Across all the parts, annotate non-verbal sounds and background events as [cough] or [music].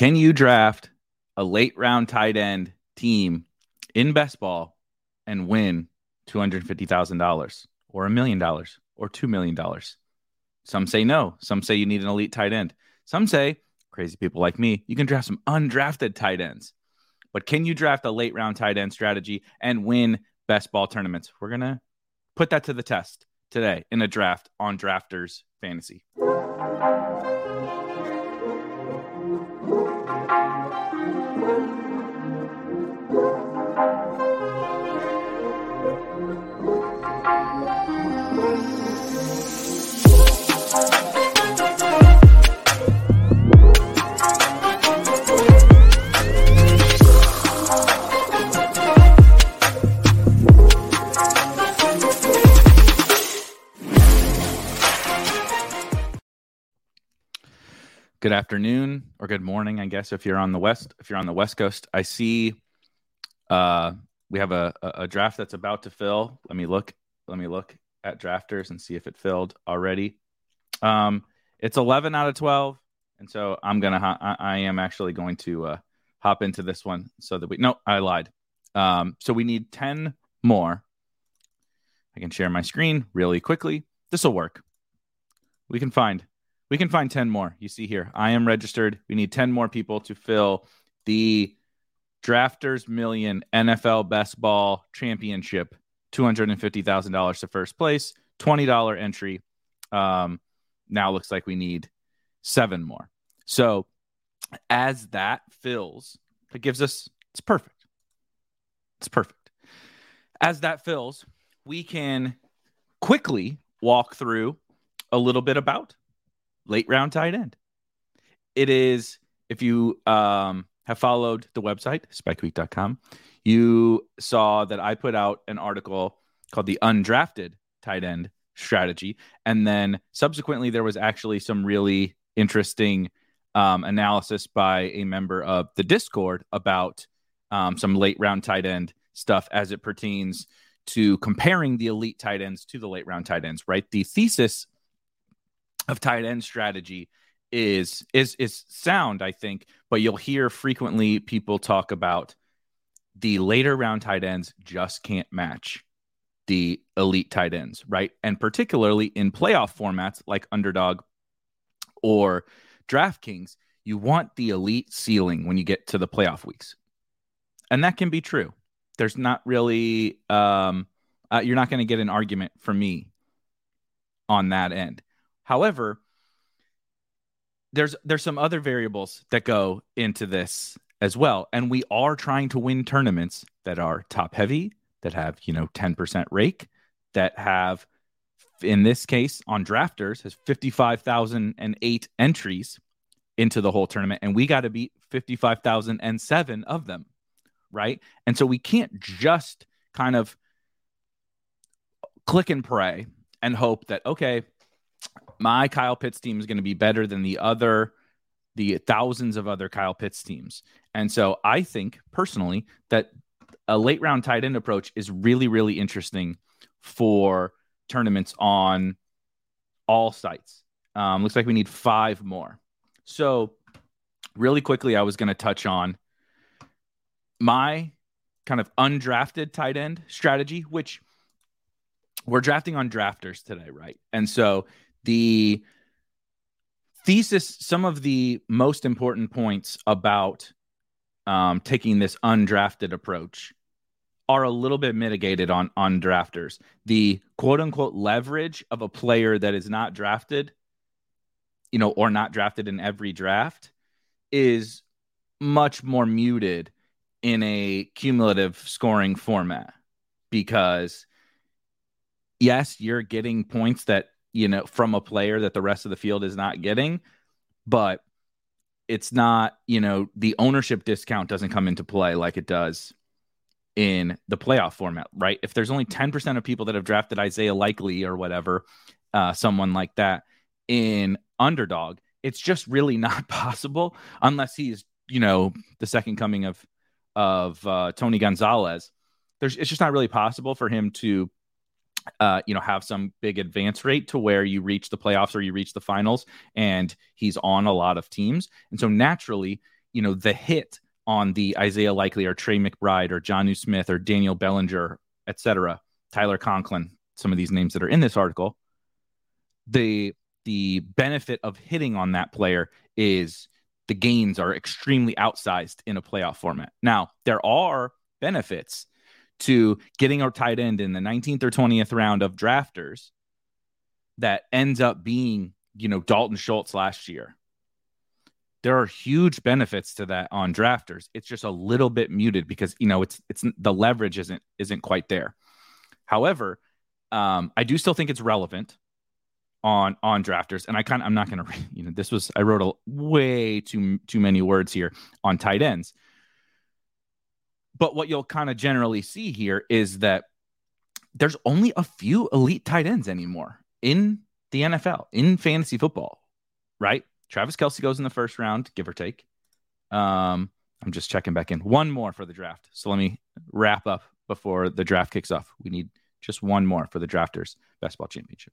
Can you draft a late round tight end team in best ball and win $250,000 or a million dollars or $2 million? Some say no. Some say you need an elite tight end. Some say, crazy people like me, you can draft some undrafted tight ends. But can you draft a late round tight end strategy and win best ball tournaments? We're going to put that to the test today in a draft on Drafters Fantasy. Good afternoon or good morning, I guess, if you're on the west, if you're on the west coast. I see uh, we have a, a draft that's about to fill. Let me look. Let me look at drafters and see if it filled already. Um, it's 11 out of 12, and so I'm gonna. I, I am actually going to uh, hop into this one so that we. No, I lied. Um, so we need 10 more. I can share my screen really quickly. This will work. We can find we can find 10 more. You see here, I am registered. We need 10 more people to fill the Drafters Million NFL Best Ball Championship. $250,000 to first place, $20 entry. Um, now looks like we need seven more. So as that fills, it gives us, it's perfect. It's perfect. As that fills, we can quickly walk through a little bit about late round tight end. It is, if you um, have followed the website, spikeweek.com, you saw that I put out an article called The Undrafted Tight End Strategy. And then subsequently, there was actually some really interesting um, analysis by a member of the Discord about um, some late round tight end stuff as it pertains to comparing the elite tight ends to the late round tight ends, right? The thesis of tight end strategy is is is sound, I think, but you'll hear frequently people talk about the later round tight ends just can't match the elite tight ends, right? And particularly in playoff formats like underdog or DraftKings, you want the elite ceiling when you get to the playoff weeks. And that can be true. There's not really um uh, you're not going to get an argument from me on that end. However, there's there's some other variables that go into this as well, and we are trying to win tournaments that are top heavy, that have you know 10% rake, that have in this case on drafters has 55,008 entries into the whole tournament. And we got to beat 55,007 of them right? And so we can't just kind of click and pray and hope that okay my Kyle Pitts team is going to be better than the other, the thousands of other Kyle Pitts teams. And so I think personally that a late round tight end approach is really, really interesting for tournaments on all sites. Um, looks like we need five more. So, really quickly, I was going to touch on my kind of undrafted tight end strategy, which we're drafting on drafters today, right? And so the thesis, some of the most important points about um, taking this undrafted approach are a little bit mitigated on on drafters. The quote unquote leverage of a player that is not drafted, you know, or not drafted in every draft is much more muted in a cumulative scoring format because yes, you're getting points that you know, from a player that the rest of the field is not getting. But it's not, you know, the ownership discount doesn't come into play like it does in the playoff format, right? If there's only 10% of people that have drafted Isaiah Likely or whatever, uh, someone like that in underdog, it's just really [laughs] not possible unless he's, you know, the second coming of of uh, Tony Gonzalez. There's it's just not really possible for him to uh, you know, have some big advance rate to where you reach the playoffs or you reach the finals and he's on a lot of teams. And so naturally, you know, the hit on the Isaiah Likely or Trey McBride or Jonnu Smith or Daniel Bellinger, etc., Tyler Conklin, some of these names that are in this article, the the benefit of hitting on that player is the gains are extremely outsized in a playoff format. Now, there are benefits to getting a tight end in the 19th or 20th round of drafters that ends up being, you know, Dalton Schultz last year. There are huge benefits to that on drafters. It's just a little bit muted because, you know, it's it's the leverage isn't isn't quite there. However, um, I do still think it's relevant on on drafters and i kind of i'm not going [laughs] to you know this was i wrote a way too too many words here on tight ends but what you'll kind of generally see here is that there's only a few elite tight ends anymore in the NFL, in fantasy football, right? Travis Kelce goes in the first round, give or take. Um, I'm just checking back in. One more for the draft. So let me wrap up before the draft kicks off. We need just one more for the drafters best ball championship.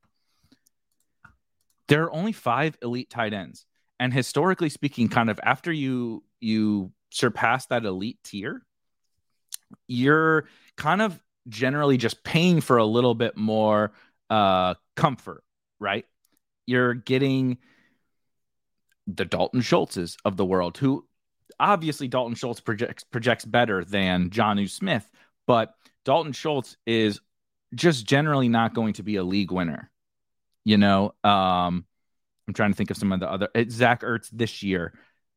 There are only five elite tight ends. And historically speaking, kind of after you you surpass that elite tier, you're kind of generally just paying for a little bit more uh, comfort, right? You're getting the Dalton Schultzes of the world, who obviously Dalton Schultz projects projects better than Jonnu Smith, but Dalton Schultz is just generally not going to be a league winner. You know, um, I'm trying to think of some of the other Zach Ertz this year,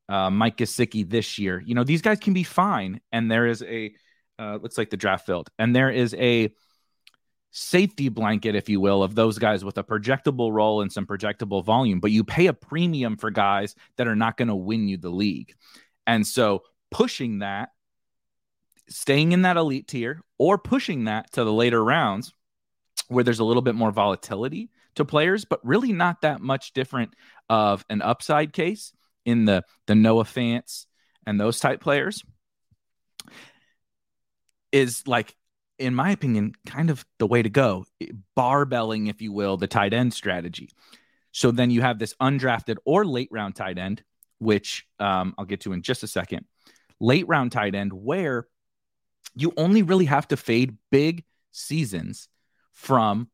uh, Mike Gesicki this year. You know, these guys can be fine, and there is a uh, looks like the draft filled, and there is a safety blanket, if you will, of those guys with a projectable role and some projectable volume. But you pay a premium for guys that are not going to win you the league, and so pushing that, staying in that elite tier, or pushing that to the later rounds where there's a little bit more volatility to players, but really not that much different of an upside case in the the Noah Fants and those type players is like in my opinion, kind of the way to go, barbelling, if you will, the tight end strategy. So then you have this undrafted or late round tight end, which um, I'll get to in just a second. Late round tight end, where you only really have to fade big seasons from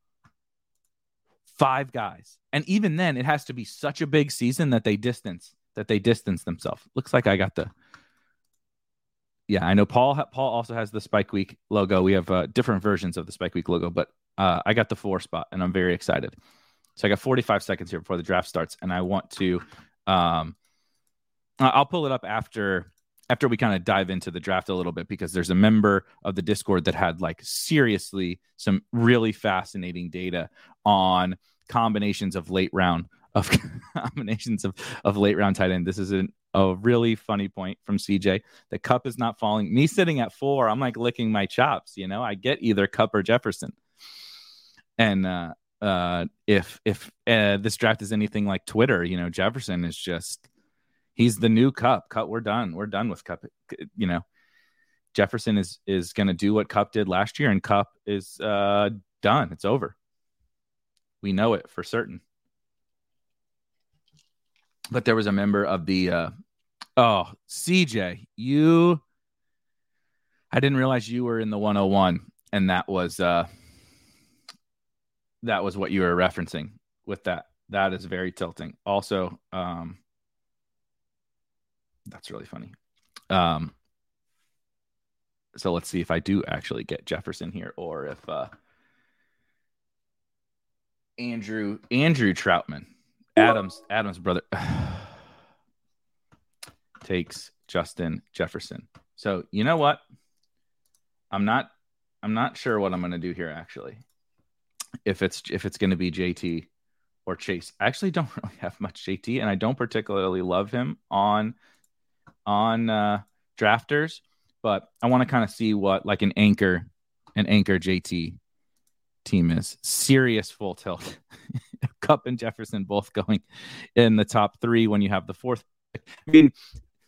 five guys. And even then, it has to be such a big season that they distance that they distance themselves. Looks like I got the yeah, I know Paul. Paul also has the Spike Week logo. We have uh, different versions of the Spike Week logo, but uh, I got the four spot, and I'm very excited. So I got 45 seconds here before the draft starts, and I want to. Um, I'll pull it up after after we kind of dive into the draft a little bit because there's a member of the Discord that had like seriously some really fascinating data on combinations of late round of [laughs] combinations of, of late round tight end. This is an, a really funny point from CJ. The Kupp is not falling. Me sitting at four, I'm like licking my chops. You know, I get either Kupp or Jefferson. And uh, uh, if if uh, this draft is anything like Twitter, you know, Jefferson is just he's the new Cup. Kupp, we're done. We're done with Kupp. You know, Jefferson is is going to do what Kupp did last year, and Kupp is uh, done. It's over. We know it for certain but there was a member of the uh oh CJ, you I didn't realize you were in the 101 and that was uh that was what you were referencing with that. That is very tilting. Also, um that's really funny. Um so let's see if I do actually get Jefferson here or if uh Andrew Andrew Troutman Adams Adams brother [sighs] [sighs] takes Justin Jefferson. So you know what? I'm not I'm not sure what I'm gonna do here actually. If it's if it's gonna be JT or Chase. I actually don't [laughs] really have much JT, and I don't particularly love him on on uh, drafters, but I want to kind of see what like an anchor, an anchor JT team is. Serious full tilt. [laughs] Kupp and Jefferson both going in the top three when you have the fourth. I mean,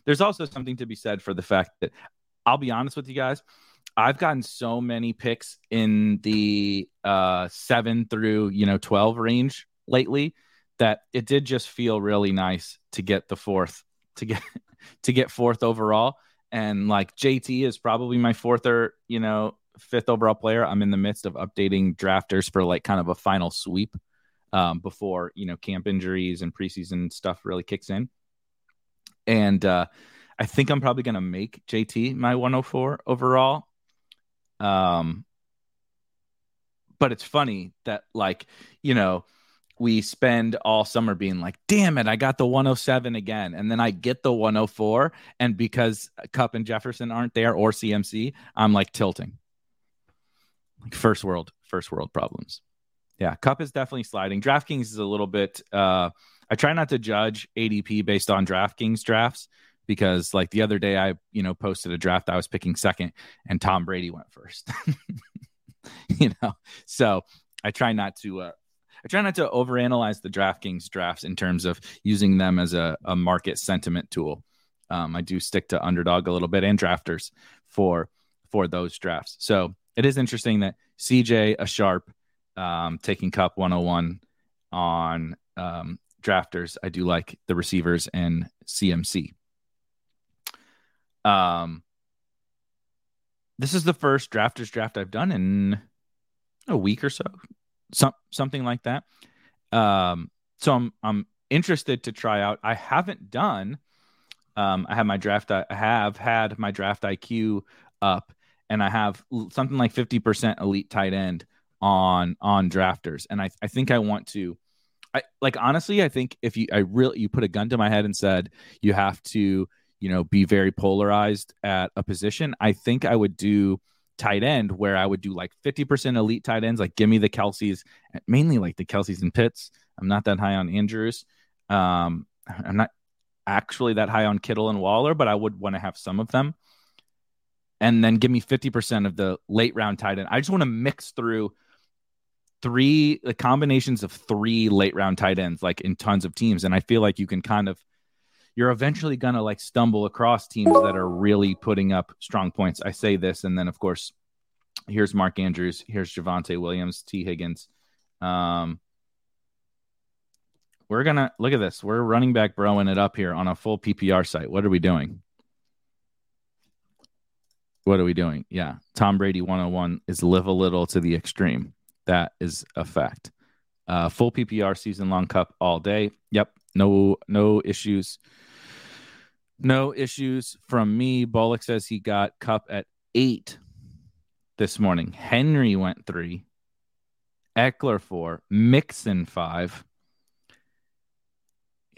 there's also something to be said for the fact that I'll be honest with you guys. I've gotten so many picks in the uh, seven through you know twelve range lately that it did just feel really nice to get the fourth to get [laughs] to get fourth overall. And like JT is probably my fourth or you know fifth overall player. I'm in the midst of updating drafters for like kind of a final sweep um, before you know camp injuries and preseason stuff really kicks in. And uh, I think I'm probably going to make JT my 104 overall. Um, but it's funny that like you know we spend all summer being like, damn it, I got the 107 again. And then I get the 104. And because Kupp and Jefferson aren't there or CMC, I'm like tilting. Like first world, first world problems. Yeah, Kupp is definitely sliding. DraftKings is a little bit uh I try not to judge ADP based on DraftKings drafts because like the other day I, you know, posted a draft I was picking second and Tom Brady went first. [laughs] you know. So I try not to uh I try not to overanalyze the DraftKings drafts in terms of using them as a, a market sentiment tool. Um, I do stick to underdog a little bit and drafters for for those drafts. So it is interesting that CJ a sharp um, taking Kupp 101 on um, drafters. I do like the receivers and CMC. Um, this is the first drafters draft I've done in a week or so, some something like that. Um, so I'm I'm interested to try out. I haven't done. Um, I have my draft. I have had my draft IQ up, and I have something like fifty percent elite tight end on on drafters, and I I think I want to. I like honestly. I think if you I really you put a gun to my head and said you have to you know be very polarized at a position, I think I would do tight end where I would do like 50% elite tight ends, like give me the Kelces, mainly like the Kelces and Pitts. I'm not that high on Andrews. Um, I'm not actually that high on Kittle and Waller, but I would want to have some of them. And then give me 50% of the late round tight end. I just want to mix through three the combinations of three late round tight ends, like in tons of teams. And I feel like you can kind of you're eventually going to like stumble across teams that are really putting up strong points. I say this, and then of course, here's Mark Andrews, here's Javonte Williams, Tee Higgins. Um, we're gonna look at this. We're running back broing it up here on a full PPR site. What are we doing? What are we doing? Yeah, Tom Brady 101 is live a little to the extreme. That is a fact. Uh, full PPR season long Kupp all day. Yep, no no issues. No issues from me. Bullock says he got Kupp at eight this morning. Henry went three. Ekeler four. Mixon five.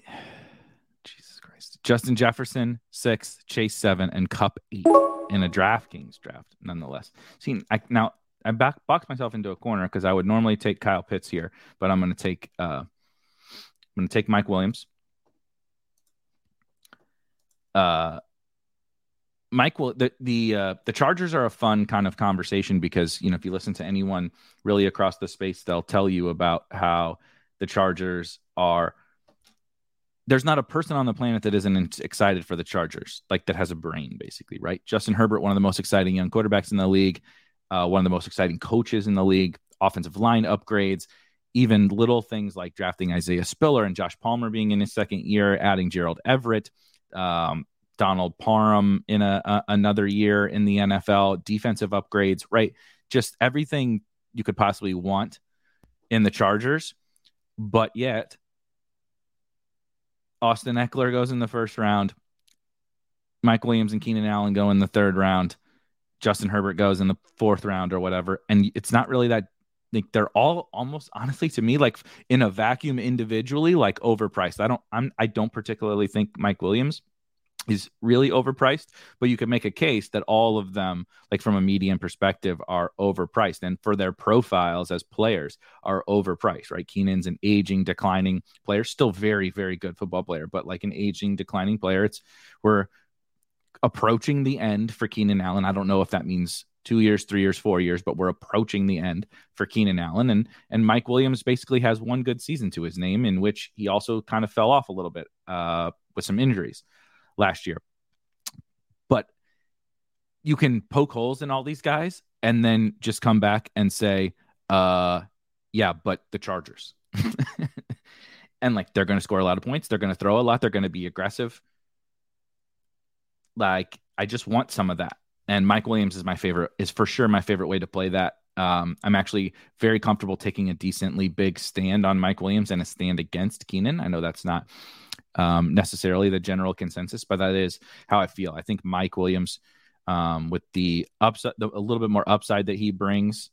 [sighs] Jesus Christ. Justin Jefferson six. Chase seven. And Kupp eight in a DraftKings draft, nonetheless. See, I, now I back boxed myself into a corner because I would normally take Kyle Pitts here, but I'm going to take uh, I'm going to take Mike Williams uh, Mike will the the uh, the Chargers are a fun kind of conversation because you know if you listen to anyone really across the space, they'll tell you about how the Chargers are. There's not a person on the planet that isn't excited for the Chargers, like that has a brain, basically, right? Justin Herbert, one of the most exciting young quarterbacks in the league, uh, one of the most exciting coaches in the league, offensive line upgrades, even little things like drafting Isaiah Spiller and Josh Palmer being in his second year, adding Gerald Everett um, Donald Parham in a, a, another year in the NFL, defensive upgrades, right? Just everything you could possibly want in the Chargers, but yet Austin Ekeler goes in the first round. Mike Williams and Keenan Allen go in the third round. Justin Herbert goes in the fourth round or whatever. And it's not really that like they're all almost honestly to me like in a vacuum individually like overpriced. I don't I'm I don't particularly think Mike Williams is really overpriced, but you could make a case that all of them, like from a median perspective, are overpriced and for their profiles as players are overpriced, right? Keenan's an aging, declining player, still very, very good football player, but like an aging, declining player. It's we're approaching the end for Keenan Allen. I don't know if that means two years, three years, four years, but we're approaching the end for Keenan Allen. And and Mike Williams basically has one good season to his name, in which he also kind of fell off a little bit uh, with some injuries last year. But you can poke holes in all these guys and then just come back and say, uh, yeah, but the Chargers. [laughs] and like they're going to score a lot of points. They're going to throw a lot. They're going to be aggressive. Like I just want some of that. And Mike Williams is my favorite, is for sure my favorite way to play that. Um, I'm actually very comfortable taking a decently big stand on Mike Williams and a stand against Keenan. I know that's not um, necessarily the general consensus, but that is how I feel. I think Mike Williams, um, with the upside, the, a little bit more upside that he brings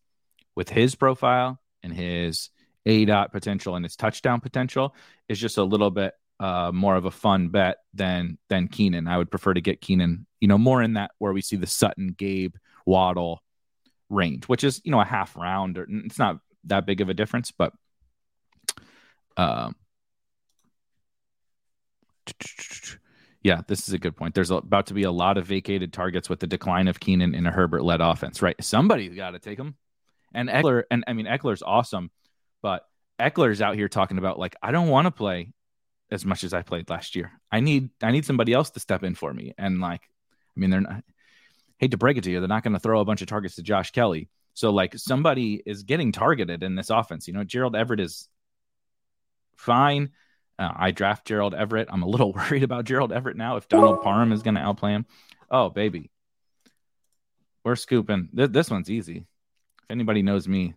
with his profile and his A dot potential and his touchdown potential, is just a little bit uh, more of a fun bet than than Keenan. I would prefer to get Keenan, you know, more in that where we see the Sutton, Gabe, Waddle range, which is you know a half round, or it's not that big of a difference, but. Um, yeah, this is a good point. There's about to be a lot of vacated targets with the decline of Keenan in a Herbert led offense, right? Somebody's got to take him. And Ekeler, and I mean, Ekeler's awesome, but Ekeler's out here talking about like, I don't want to play as much as I played last year. I need, I need somebody else to step in for me. And like, I mean, they're not, hate to break it to you, they're not going to throw a bunch of targets to Josh Kelley. So like somebody is getting targeted in this offense. You know, Gerald Everett is fine. Uh, I draft Gerald Everett. I'm a little [laughs] worried about Gerald Everett now if Donald Parham is going to outplay him. Oh, baby. We're scooping. Th- this one's easy. If anybody knows me,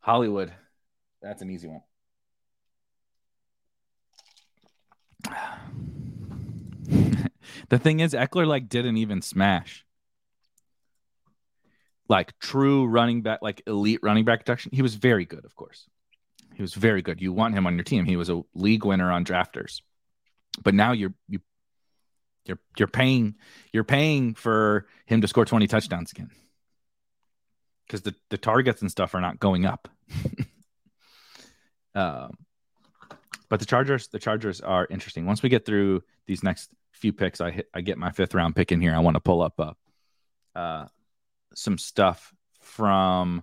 Hollywood, that's an easy one. [sighs] the thing is, Ekeler like didn't even smash. Like true running back, like elite running back protection. He was very good, of course. He was very good. You want him on your team. He was a league winner on drafters. But now you're you you're you're paying you're paying for him to score 20 touchdowns again. Because the, the targets and stuff are not going up. [laughs] um, but the Chargers, the Chargers are interesting. Once we get through these next few picks, I hit, I get my fifth round pick in here. I want to pull up uh, uh, some stuff from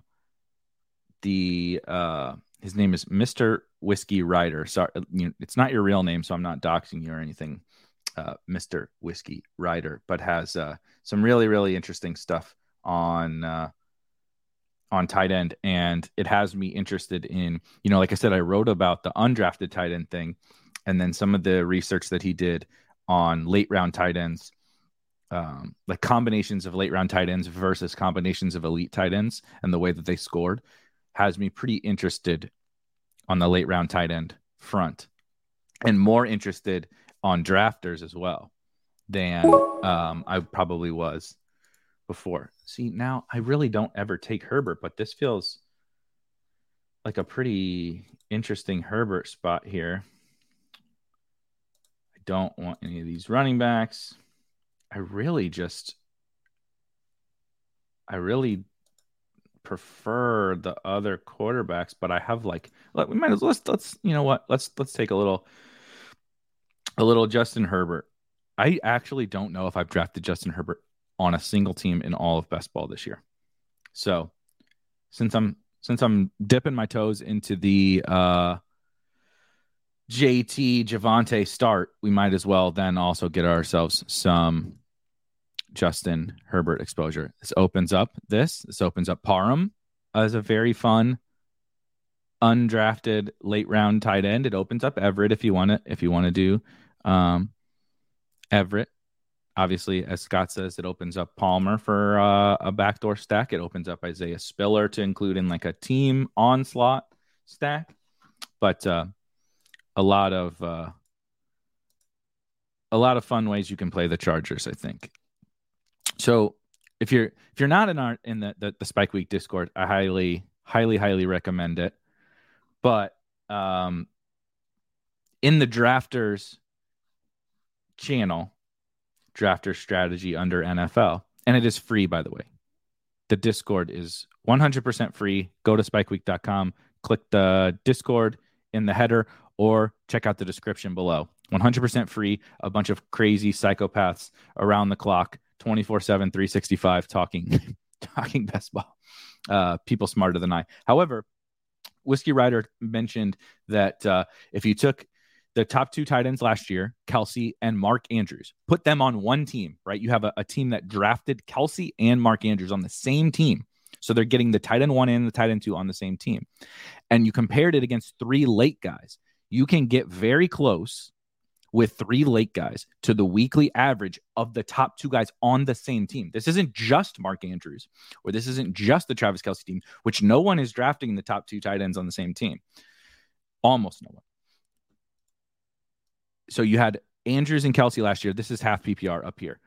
the uh, his name is Mr. Whiskey Rider. Sorry, you know, it's not your real name, so I'm not doxing you or anything, uh, Mr. Whiskey Rider, but has uh, some really, really interesting stuff on uh, on tight end, and it has me interested in, you know, like I said, I wrote about the undrafted tight end thing, and then some of the research that he did on late round tight ends. Um, like combinations of late round tight ends versus combinations of elite tight ends and the way that they scored has me pretty interested on the late round tight end front and more interested on drafters as well than um, I probably was before. See, now I really don't ever take Herbert, but this feels like a pretty interesting Herbert spot here. I don't want any of these running backs. I really just, I really prefer the other quarterbacks, but I have like we might as well let's let's you know what let's let's take a little a little Justin Herbert. I actually don't know if I've drafted Justin Herbert on a single team in all of best ball this year. So since I'm since I'm dipping my toes into the uh JT Javonte start, we might as well then also get ourselves some Justin Herbert exposure. This opens up this. This opens up Parham as a very fun undrafted late round tight end. It opens up Everett if you want to if you want to do um, Everett. Obviously, as Scott says, it opens up Palmer for uh, a backdoor stack. It opens up Isaiah Spiller to include in like a team onslaught stack. But uh, a lot of uh, a lot of fun ways you can play the Chargers. I think. So if you're if you're not in our in the, the, the Spike Week Discord, I highly highly highly recommend it. But um, in the drafters channel, Drafter Strategy under NFL. And it is free, by the way. The Discord is 100% free. Go to spikeweek.com, click the Discord in the header, or check out the description below. 100% free. A bunch of crazy psychopaths around the clock, 24 7, 365, talking, [laughs] talking best ball. Uh, people smarter than I. However, Whiskey Rider mentioned that uh, if you took the top two tight ends last year, Kelce and Mark Andrews. Put them on one team, right? You have a, a, team that drafted Kelce and Mark Andrews on the same team. So they're getting the tight end one and the tight end two on the same team. And you compared it against three late guys. You can get very close with three late guys to the weekly average of the top two guys on the same team. This isn't just Mark Andrews, or this isn't just the Travis Kelce team, which no one is drafting the top two tight ends on the same team. Almost no one so you had Andrews and Kelce last year. This is half PPR up here.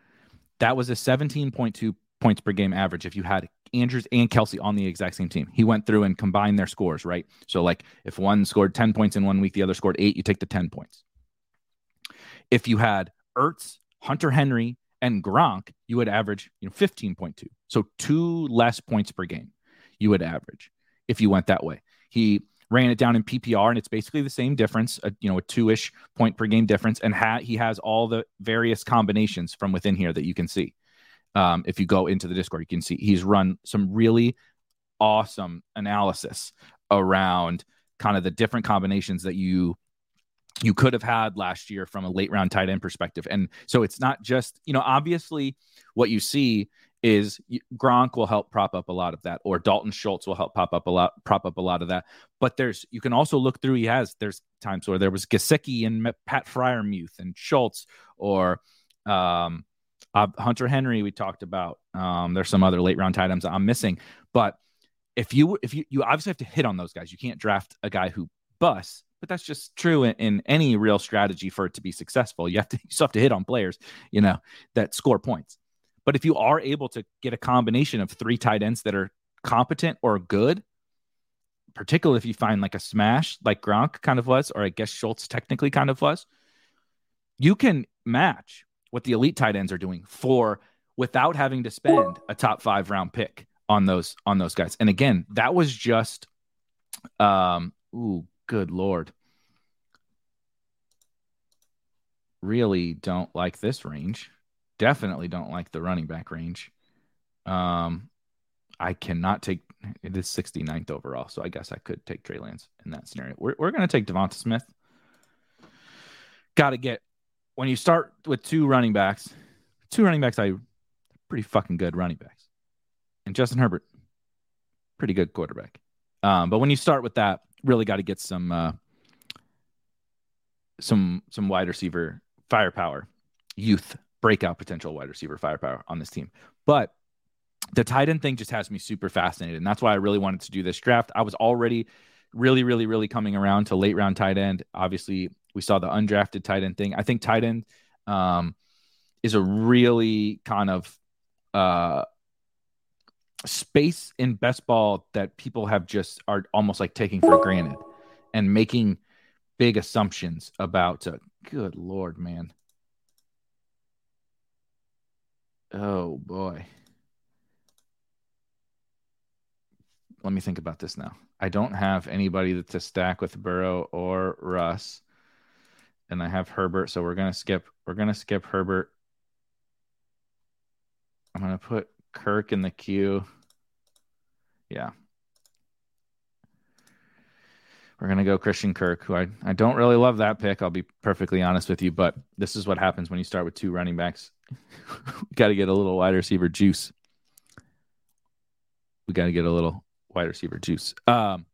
That was a 17.2 points per game average if you had Andrews and Kelce on the exact same team. He went through and combined their scores, right? So, like if one scored 10 points in one week, the other scored eight, you take the 10 points. If you had Ertz, Hunter Henry, and Gronk, you would average, you know, 15.2. So two less points per game you would average if you went that way. He ran it down in PPR, and it's basically the same difference, a, you know, a two ish point per game difference. And ha- he has all the various combinations from within here that you can see. Um, if you go into the Discord, you can see he's run some really awesome analysis around kind of the different combinations that you you could have had last year from a late round tight end perspective. And so it's not just, you know, obviously what you see is Gronk will help prop up a lot of that, or Dalton Schultz will help pop up a lot, prop up a lot of that. But there's you can also look through. He has there's times where there was Gesicki and Pat Freiermuth and Schultz, or um, uh, Hunter Henry. We talked about. Um, there's some other late round items I'm missing, but if you if you you obviously have to hit on those guys. You can't draft a guy who busts. But that's just true in, in any real strategy for it to be successful. You have to you still have to hit on players, you know, that score points. But if you are able to get a combination of three tight ends that are competent or good, particularly if you find like a smash like Gronk kind of was, or I guess Schultz technically kind of was, you can match what the elite tight ends are doing for without having to spend a top five round pick on those on those guys. And again, that was just um ooh, good lord. Really don't like this range definitely don't like the running back range. Um, I cannot take it is 69th overall, so I guess I could take Trey Lance in that scenario. We're, we're going to take Devonta Smith. Got to get when you start with two running backs, two running backs, I pretty fucking good running backs, and Justin Herbert, pretty good quarterback. Um, but when you start with that, really got to get some uh, some some wide receiver firepower, youth breakout potential wide receiver firepower on this team. But the tight end thing just has me super fascinated. And that's why I really wanted to do this draft. I was already really, really, really coming around to late round tight end. Obviously, we saw the undrafted tight end thing. I think tight end um, is a really kind of uh, space in best ball that people have just are almost like taking for granted and making big assumptions about. Uh, good Lord, man. Oh boy. Let me think about this now. I don't have anybody to stack with Burrow or Russ. And I have Herbert, so we're gonna skip we're gonna skip Herbert. I'm gonna put Kirk in the queue. Yeah. We're going to go Christian Kirk, who I, I don't really love that pick. I'll be perfectly honest with you, but this is what happens when you start with two running backs. [laughs] got to get a little wide receiver juice. We got to get a little wide receiver juice. Um,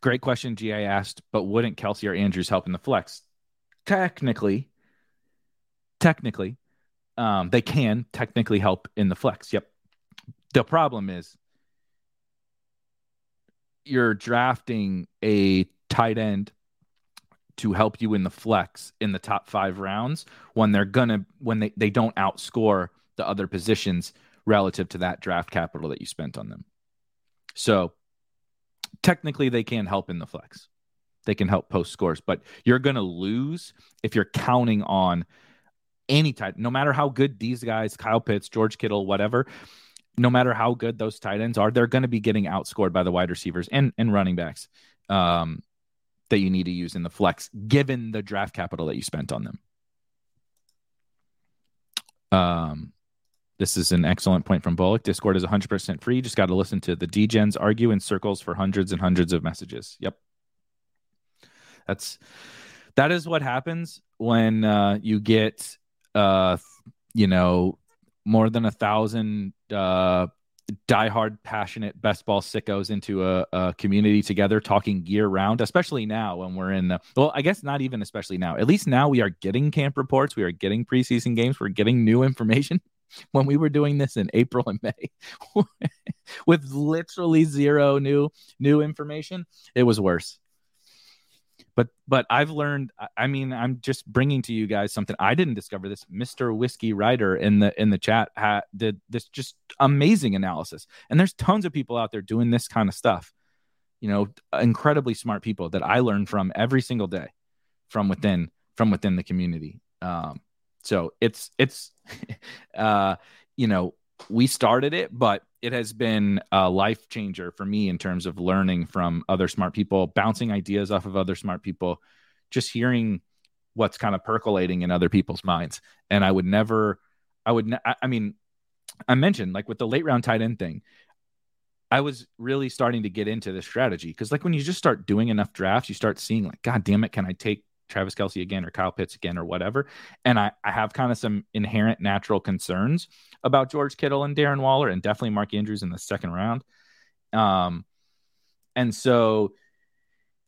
great question, GA asked, but wouldn't Kelce or Andrews help in the flex? Technically, technically, um, they can technically help in the flex. Yep. The problem is you're drafting a tight end to help you in the flex in the top five rounds when they're gonna when they, they don't outscore the other positions relative to that draft capital that you spent on them. So technically they can help in the flex. they can help post scores, but you're to lose if you're counting on any type, no matter how good these guys, Kyle Pitts, George Kittle, whatever, no matter how good those tight ends are, they're going to be getting outscored by the wide receivers and, and running backs um, that you need to use in the flex, given the draft capital that you spent on them. Um, this is an excellent point from Bullock. Discord is 100% free. You just got to listen to the DGens argue in circles for hundreds and hundreds of messages. Yep. That's that is what happens when uh, you get uh, you know more than a thousand uh, diehard, passionate best ball sickos into a, a, community together, talking year round. Especially now when we're in the well, I guess not even especially now. At least now we are getting camp reports, we are getting preseason games, we're getting new information. [laughs] When we were doing this in April and May, [laughs] with literally zero new new information, it was worse but but I've learned. I mean, I'm just bringing to you guys something I didn't discover. This Mister Whiskey Writer in the in the chat ha, did this just amazing analysis, and there's tons of people out there doing this kind of stuff. You know, incredibly smart people that I learn from every single day from within from within the community. Um, so it's it's [laughs] uh, you know we started it, but it has been a life changer for me in terms of learning from other smart people, bouncing ideas off of other smart people, just hearing what's kind of percolating in other people's minds. And I would never, I would, ne- I mean, I mentioned like with the late round tight end thing, I was really starting to get into this strategy because like when you just start doing enough drafts, you start seeing like, God damn it, can I take Travis Kelce again or Kyle Pitts again or whatever. And I, I have kind of some inherent natural concerns about George Kittle and Darren Waller and definitely Mark Andrews in the second round. Um, and so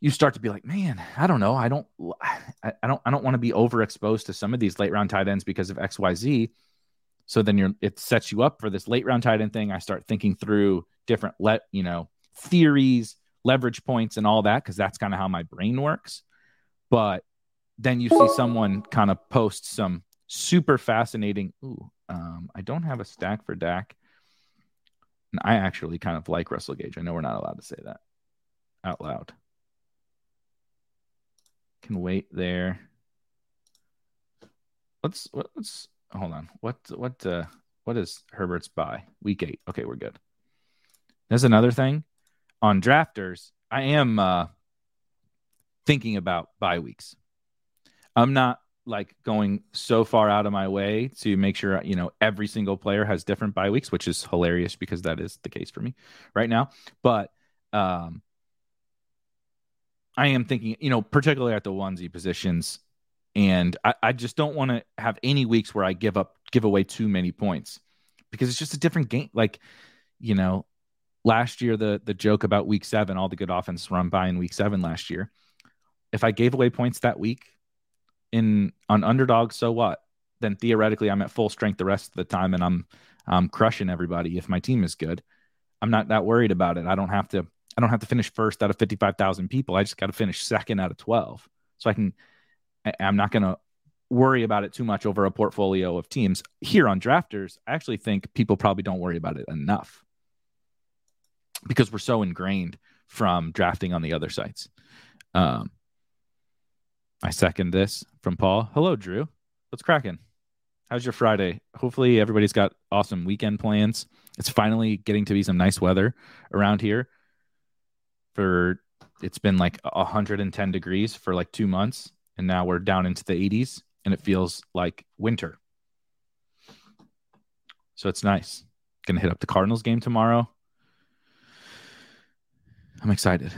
you start to be like, man, I don't know. I don't, I, I don't, I don't want to be overexposed to some of these late round tight ends because of X, Y, Z. So then you're, it sets you up for this late round tight end thing. I start thinking through different let, you know, theories, leverage points and all that. Cause that's kind of how my brain works. But then you see someone kind of post some super fascinating. Ooh, um, I don't have a stack for Dak. And I actually kind of like Russell Gage. I know we're not allowed to say that out loud. Can wait there. Let's let's hold on. What what uh what is Herbert's buy? Week eight. Okay, we're good. There's another thing on drafters. I am uh thinking about bye weeks. I'm not like going so far out of my way to make sure you know every single player has different bye weeks, which is hilarious because that is the case for me right now. But um, I am thinking, you know, particularly at the onesie positions, and I, I just don't want to have any weeks where I give up give away too many points because it's just a different game. Like, you know, last year the the joke about week seven, all the good offense run by in week seven last year. If I gave away points that week, in on underdog, so what? Then theoretically, I'm at full strength the rest of the time, and I'm I'm crushing everybody. If my team is good, I'm not that worried about it. I don't have to. I don't have to finish first out of 55,000 people. I just got to finish second out of 12. So I can. I, I'm not going to worry about it too much over a portfolio of teams. Here on Drafters, I actually think people probably don't worry about it enough because we're so ingrained from drafting on the other sites. Um, I second this from Paul. Hello, Drew. What's cracking? How's your Friday? Hopefully, everybody's got awesome weekend plans. It's finally getting to be some nice weather around here. For it's been like 110 degrees for like two months, and now we're down into the 80s, and it feels like winter. So it's nice. Gonna hit up the Cardinals game tomorrow. I'm excited.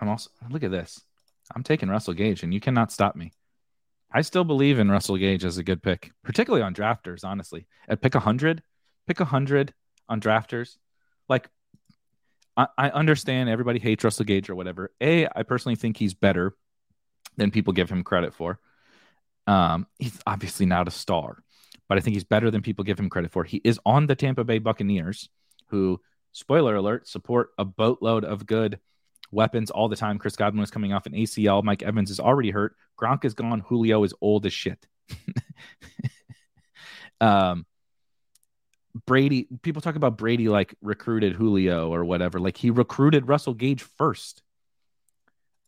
I'm also look at this. I'm taking Russell Gage, and you cannot stop me. I still believe in Russell Gage as a good pick, particularly on drafters. Honestly, at pick hundred, pick hundred on drafters. Like, I, I understand everybody hates Russell Gage or whatever. A, I personally think he's better than people give him credit for. Um, he's obviously not a star, but I think he's better than people give him credit for. He is on the Tampa Bay Buccaneers, who, spoiler alert, support a boatload of good weapons all the time. Chris Godwin is coming off an ACL. Mike Evans is already hurt. Gronk is gone. Julio is old as shit. [laughs] um, Brady, people talk about Brady like recruited Julio or whatever. Like he recruited Russell Gage first.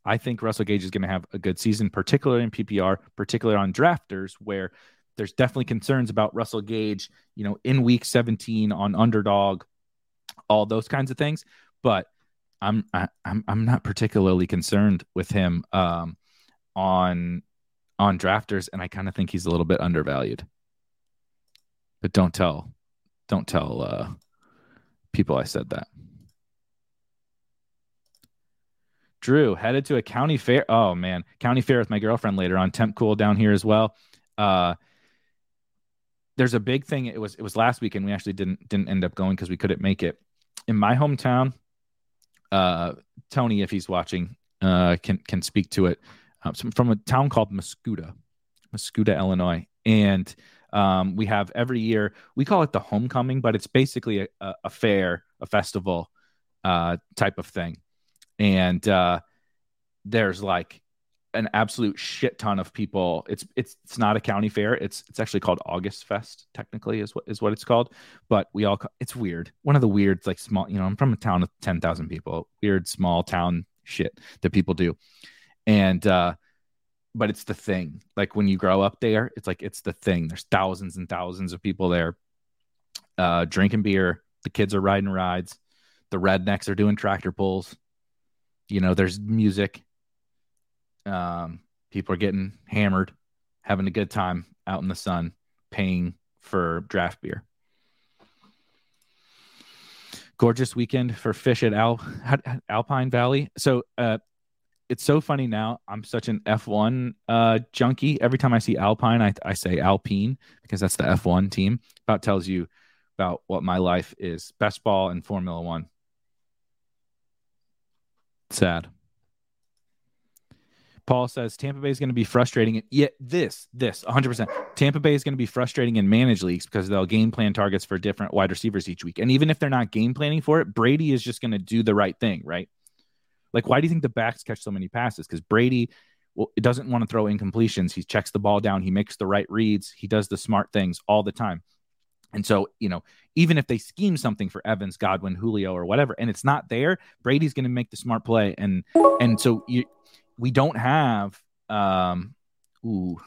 I think Russell Gage is going to have a good season, particularly in PPR, particularly on drafters, where there's definitely concerns about Russell Gage, you know, in week 17 on underdog, all those kinds of things. But I'm I, am i I'm not particularly concerned with him um, on on drafters, and I kind of think he's a little bit undervalued. But don't tell, don't tell uh, people I said that. Drew headed to a county fair. Oh man, county fair with my girlfriend later on. Temp cool down here as well. Uh, there's a big thing. It was it was last weekend. We actually didn't didn't end up going because we couldn't make it. In my hometown, uh, Tony, if he's watching, uh, can can speak to it. Uh, from a town called Mascoutah, Mascoutah, Illinois, and um, we have every year we call it the homecoming, but it's basically a, a, a fair, a festival uh, type of thing, and uh, there's like an absolute shit ton of people. It's it's it's not a county fair. It's it's actually called August Fest. Technically, is what is what it's called. But we all it's weird. One of the weird like small. You know, I'm from a town of ten thousand people. Weird small town shit that people do, and uh, but it's the thing. Like when you grow up there, it's like it's the thing. There's thousands and thousands of people there, uh, drinking beer. The kids are riding rides. The rednecks are doing tractor pulls. You know, there's music um, people are getting hammered, having a good time out in the sun, paying for draft beer. Gorgeous weekend for Phish at Al, Alpine Valley. So uh, it's so funny now. I'm such an F1 uh, junkie. Every time I see Alpine, I, I say Alpine because that's the F1 team. About tells you about what my life is. Best ball and Formula One. Sad. Paul says Tampa Bay is going to be frustrating. Yet this, this 100%. Tampa Bay is going to be frustrating in managed leagues because they'll game plan targets for different wide receivers each week. And even if they're not game planning for it, Brady is just going to do the right thing, right? Like, why do you think the backs catch so many passes? Because Brady well, doesn't want to throw incompletions. He checks the ball down. He makes the right reads. He does the smart things all the time. And so, you know, even if they scheme something for Evans, Godwin, Julio, or whatever, and it's not there, Brady's going to make the smart play. And and so you we don't have um ooh.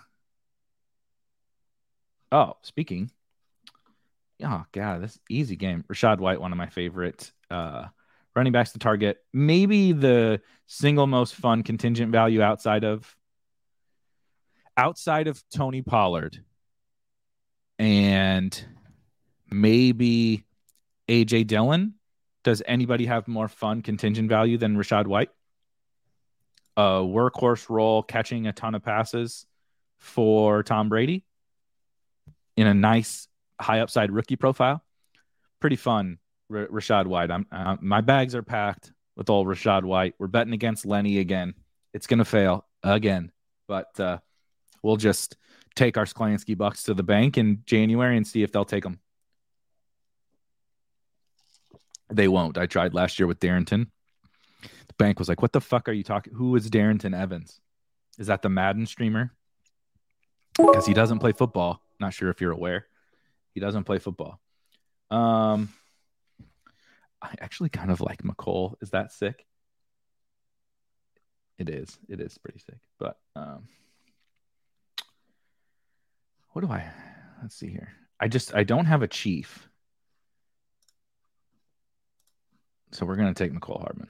Oh speaking. Oh god this easy game. Rachaad white one of my favorite uh running backs to target. Maybe the single most fun contingent value outside of outside of tony pollard and maybe aj dillon. Does anybody have more fun contingent value than Rachaad white a workhorse role, catching a ton of passes for Tom Brady in a nice high upside rookie profile. Pretty fun, R- Rachaad White. I'm, uh, my bags are packed with old Rachaad White. We're betting against Lenny again. It's going to fail again, but uh, we'll just take our Sklansky bucks to the bank in January and see if they'll take them. They won't. I tried last year with Darrynton bank was like, "What the fuck are you talking? Who is Darrynton Evans? Is that the Madden streamer? Because he doesn't play football. Not sure if you're aware. He doesn't play football. Um, I actually kind of like Mecole. Is that sick? It is. It is pretty sick. But um, what do I? Let's see here. I just I don't have a chief. So we're gonna take Mecole Hardman.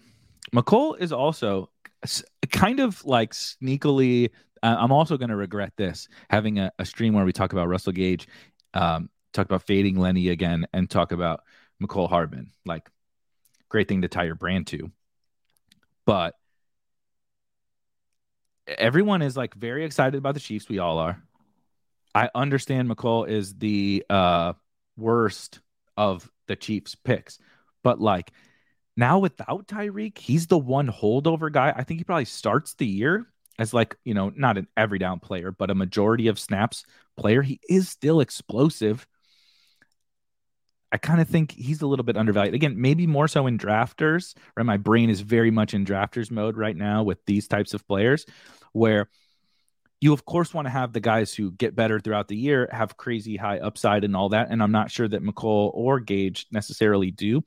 Mecole is also kind of like sneakily. Uh, I'm also going to regret this having a, a, stream where we talk about Russell Gage, um, talk about fading Lenny again, and talk about Mecole Hardman. Like, great thing to tie your brand to. But everyone is like very excited about the Chiefs. We all are. I understand Mecole is the uh, worst of the Chiefs picks, but like now without Tyreek, he's the one holdover guy. I think he probably starts the year as like, you know, not an every down player, but a majority of snaps player. He is still explosive. I kind of think he's a little bit undervalued. Again, maybe more so in drafters, right? My brain is very much in drafters mode right now with these types of players where you of course want to have the guys who get better throughout the year, have crazy high upside and all that. And I'm not sure that Mecole or Gage necessarily do.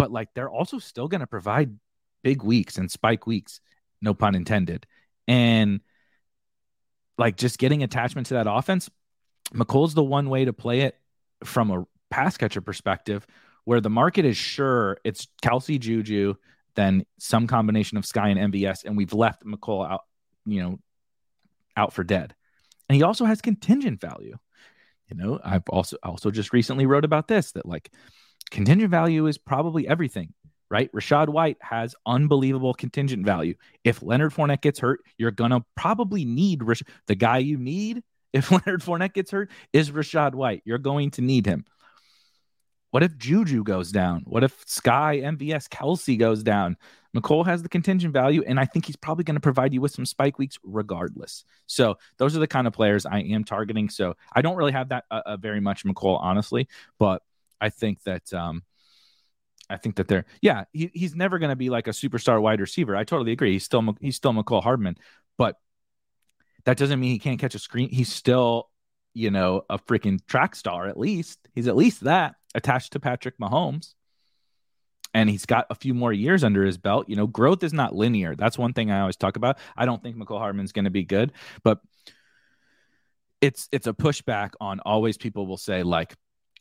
But like they're also still going to provide big weeks and spike weeks, no pun intended. And like just getting attachment to that offense, Mecole's the one way to play it from a pass catcher perspective, where the market is sure it's Kelce Juju, then some combination of Sky and MVS, and we've left Mecole out, you know, out for dead. And he also has contingent value. You know, I've also also just recently wrote about this that like contingent value is probably everything, right? Rachaad White has unbelievable contingent value. If Leonard Fournette gets hurt, you're gonna probably need Rash- the guy you need. [laughs] If Leonard Fournette gets hurt, is Rachaad White. You're going to need him. What if Juju goes down? What if Sky, MVS, Kelce goes down? Mecole has the contingent value, and I think he's probably going to provide you with some spike weeks regardless. So those are the kind of players I am targeting. So I don't really have that uh, uh, very much Mecole, honestly, but I think that um, I think that they're yeah he, he's never going to be like a superstar wide receiver. I totally agree. He's still he's still Mecole Hardman, but that doesn't mean he can't catch a screen. He's still you know a freaking track star at least. He's at least that attached to Patrick Mahomes and he's got a few more years under his belt. You know, growth is not linear. That's one thing I always talk about. I don't think Mecole Hardman's going to be good, but it's it's a pushback on always people will say like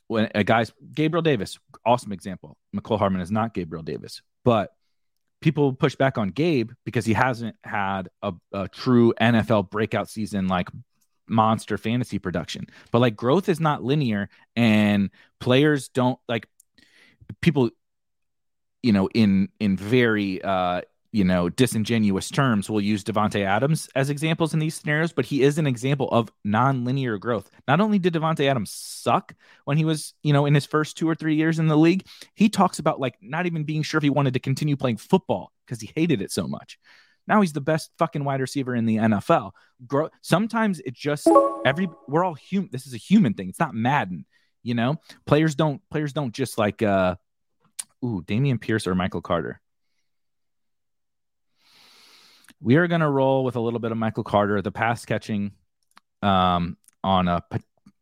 when a guy's Gabriel Davis, awesome example. Mecole Hardman is not Gabriel Davis, but people push back on Gabe because he hasn't had a, a true NFL breakout season like monster fantasy production. But like growth is not linear and players don't like people you know, in in very uh, you know disingenuous terms, we'll use Davante Adams as examples in these scenarios, but he is an example of non-linear growth. Not only did Davante Adams suck when he was, you know, in his first two or three years in the league, he talks about like not even being sure if he wanted to continue playing football because he hated it so much. Now he's the best fucking wide receiver in the NFL. Grow- Sometimes it just every we're all human. This is a human thing. It's not Madden, you know. Players don't players don't just like uh Ooh, Dameon Pierce or Michael Carter. We are going to roll with a little bit of Michael Carter, the pass catching um, on a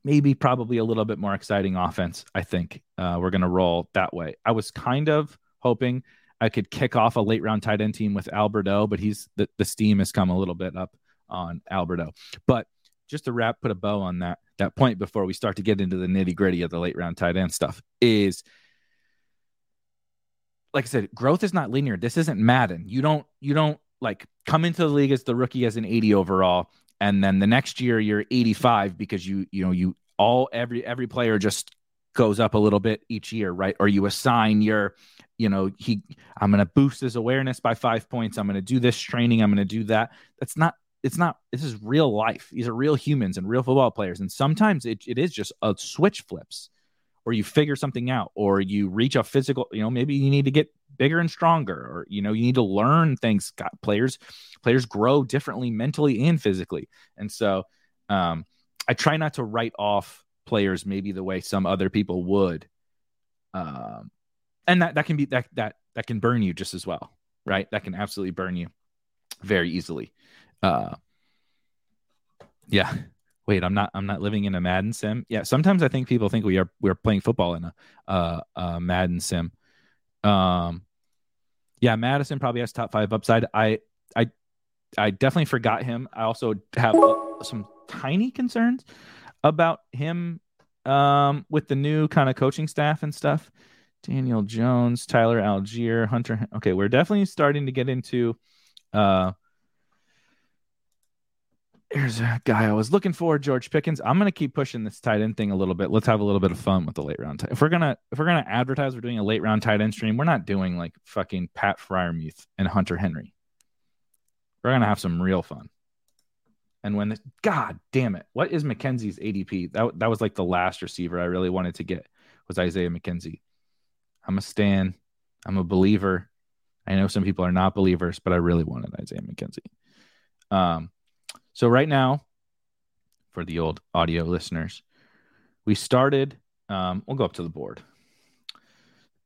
maybe probably a little bit more exciting offense. I think uh, we're going to roll that way. I was kind of hoping I could kick off a late round tight end team with Alberto, but he's the, the steam has come a little bit up on Alberto. But just to wrap, put a bow on that that point before we start to get into the nitty gritty of the late round tight end stuff is like I said, growth is not linear. This isn't Madden. You don't you don't like come into the league as the rookie as an 80 overall, and then the next year you're 85 because you you know you all every every player just goes up a little bit each year, right? Or you assign your you know he i'm going to boost his awareness by five points i'm going to do this training i'm going to do that. That's not it's not this is real life. These are real humans and real football players and sometimes it, it is just a switch flips or you figure something out or you reach a physical you know maybe you need to get bigger and stronger or you know you need to learn things. Players players grow differently mentally and physically. And so um i try not to write off players maybe the way some other people would um and that that can be that that that can burn you just as well right? That can absolutely burn you very easily. Uh yeah wait, I'm not I'm not living in a Madden sim. Yeah, sometimes I think people think we are we're playing football in a uh, a Madden sim. Um, yeah, Mattison probably has top five upside. I I I definitely forgot him. I also have some tiny concerns about him um, with the new kind of coaching staff and stuff. Daniel Jones, Tyler Allgeier, Hunter. Okay, we're definitely starting to get into uh, Here's a guy I was looking for, George Pickens. I'm gonna keep pushing this tight end thing a little bit. Let's have a little bit of fun with the late round. Tight. If we're gonna if we're gonna advertise we're doing a late round tight end stream, we're not doing like fucking Pat Freiermuth and Hunter Henry. We're gonna have some real fun. And when this, God damn it, what is McKenzie's ADP? That that was like the last receiver I really wanted to get was Isaiah McKenzie. I'm a stan. I'm a believer. I know some people are not believers, but I really wanted Isaiah McKenzie. Um, so right now, for the old audio listeners, we started. Um, we'll go up to the board.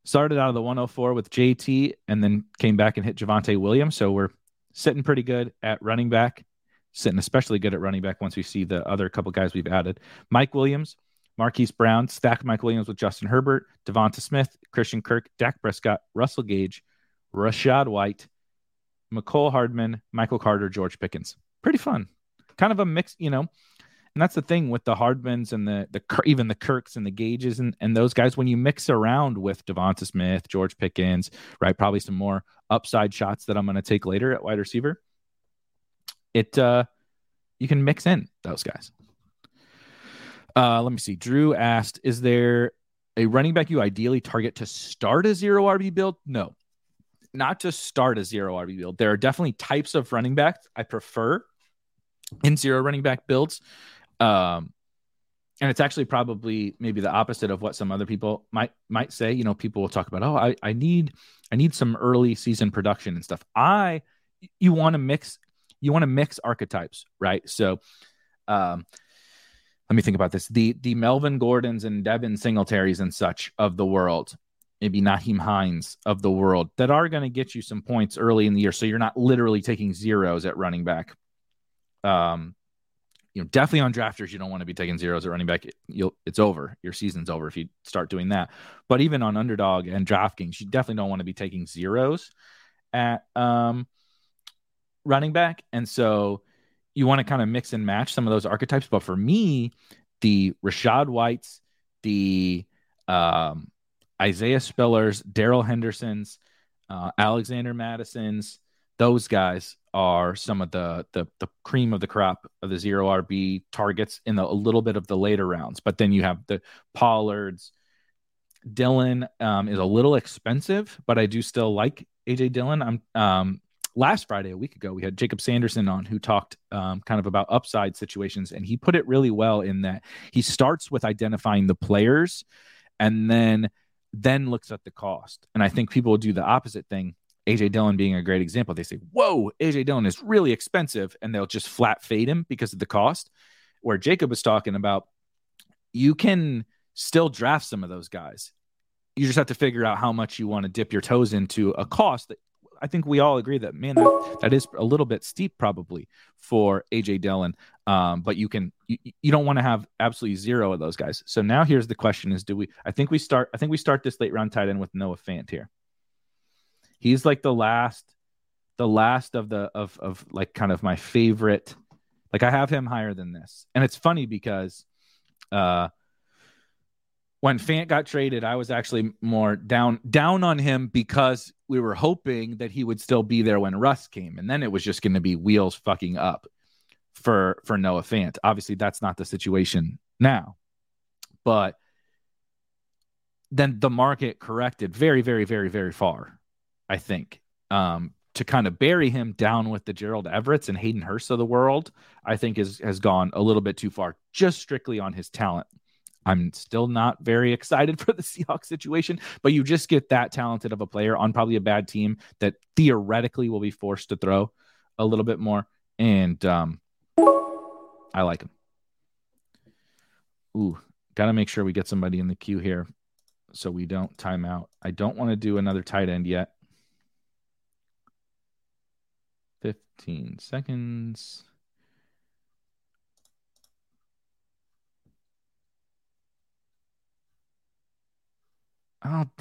Started out of the 104 with JT, and then came back and hit Javonte Williams. So we're sitting pretty good at running back. sitting especially good at running back once we see the other couple guys we've added. Mike Williams, Marquise Brown, stack Mike Williams with Justin Herbert, Devonta Smith, Christian Kirk, Dak Prescott, Russell Gage, Rachaad White, Mecole Hardman, Michael Carter, George Pickens. Pretty fun. Kind of a mix, you know. And that's the thing with the Hardmans and the the even the Kirks and the Gages and, and those guys. When you mix around with Devonta Smith, George Pickens, right? Probably some more upside shots that I'm going to take later at wide receiver. It uh, you can mix in those guys. Uh, let me see. Drew asked, "Is there a running back you ideally target to start a zero RB build?" No, not to start a zero RB build. There are definitely types of running backs I prefer in zero running back builds. Um, and it's actually probably maybe the opposite of what some other people might might say. You know, people will talk about, oh, I, I need I need some early season production and stuff. I you want to mix you want to mix archetypes, right? So um let me think about this. The the Melvin Gordons and Devin Singletaries and such of the world, maybe Nyheim Hines of the world, that are going to get you some points early in the year. So you're not literally taking zeros at running back. Um, you know, definitely on drafters, you don't want to be taking zeros at running back. You'll, it's over. Your season's over if you start doing that. But even on underdog and DraftKings, you definitely don't want to be taking zeros at um, running back. And so you want to kind of mix and match some of those archetypes. But for me, the Rachaad Whites, the um, Isaiah Spillers, Darrell Hendersons, uh, Alexander Mattisons, those guys are some of the, the the cream of the crop of the zero RB targets in the, a little bit of the later rounds. But then you have the Pollards. Dillon um, is a little expensive, but I do still like AJ Dillon. I'm um, last Friday, a week ago, we had Jacob Sanderson on who talked um, kind of about upside situations, and he put it really well in that he starts with identifying the players, and then then looks at the cost. And I think people do the opposite thing. AJ Dillon being a great example. They say, "Whoa, AJ Dillon is really expensive," and they'll just flat fade him because of the cost. Where Jacob was talking about, you can still draft some of those guys. You just have to figure out how much you want to dip your toes into a cost that I think we all agree that man, that, that is a little bit steep probably for AJ Dillon. Um, but you can you, you don't want to have absolutely zero of those guys. So now here's the question: Is do we? I think we start. I think we start this late round tight end with Noah Fant here. He's like the last, the last of the of of like kind of my favorite. Like I have him higher than this, and it's funny because uh when Fant got traded, I was actually more down down on him because we were hoping that he would still be there when Russ came, and then it was just going to be wheels fucking up for for Noah Fant. Obviously, that's not the situation now, but then the market corrected very, very, very, very far. I think um, to kind of bury him down with the Gerald Everett's and Hayden Hurst of the world, I think is has gone a little bit too far, just strictly on his talent. I'm still not very excited [laughs] for the Seahawks situation, but you just get that talented of a player on probably a bad team that theoretically will be forced to throw a little bit more. And um, I like him. Ooh, got to make sure we get somebody in the queue here so we don't time out. I don't want to do another tight end yet. 15 seconds. I'll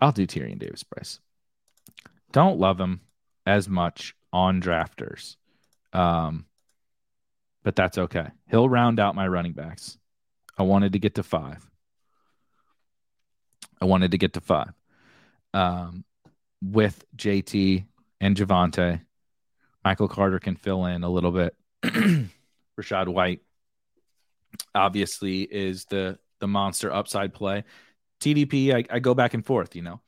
I'll do Tyrion Davis Price. Don't love him as much on drafters. Um, but that's okay. He'll round out my running backs. I wanted to get to five. I wanted to get to five. Um, with JT and Javonte, Michael Carter can fill in a little bit. [clears throat] Rachaad White obviously is the the monster upside play. TDP, I, I go back and forth, you know.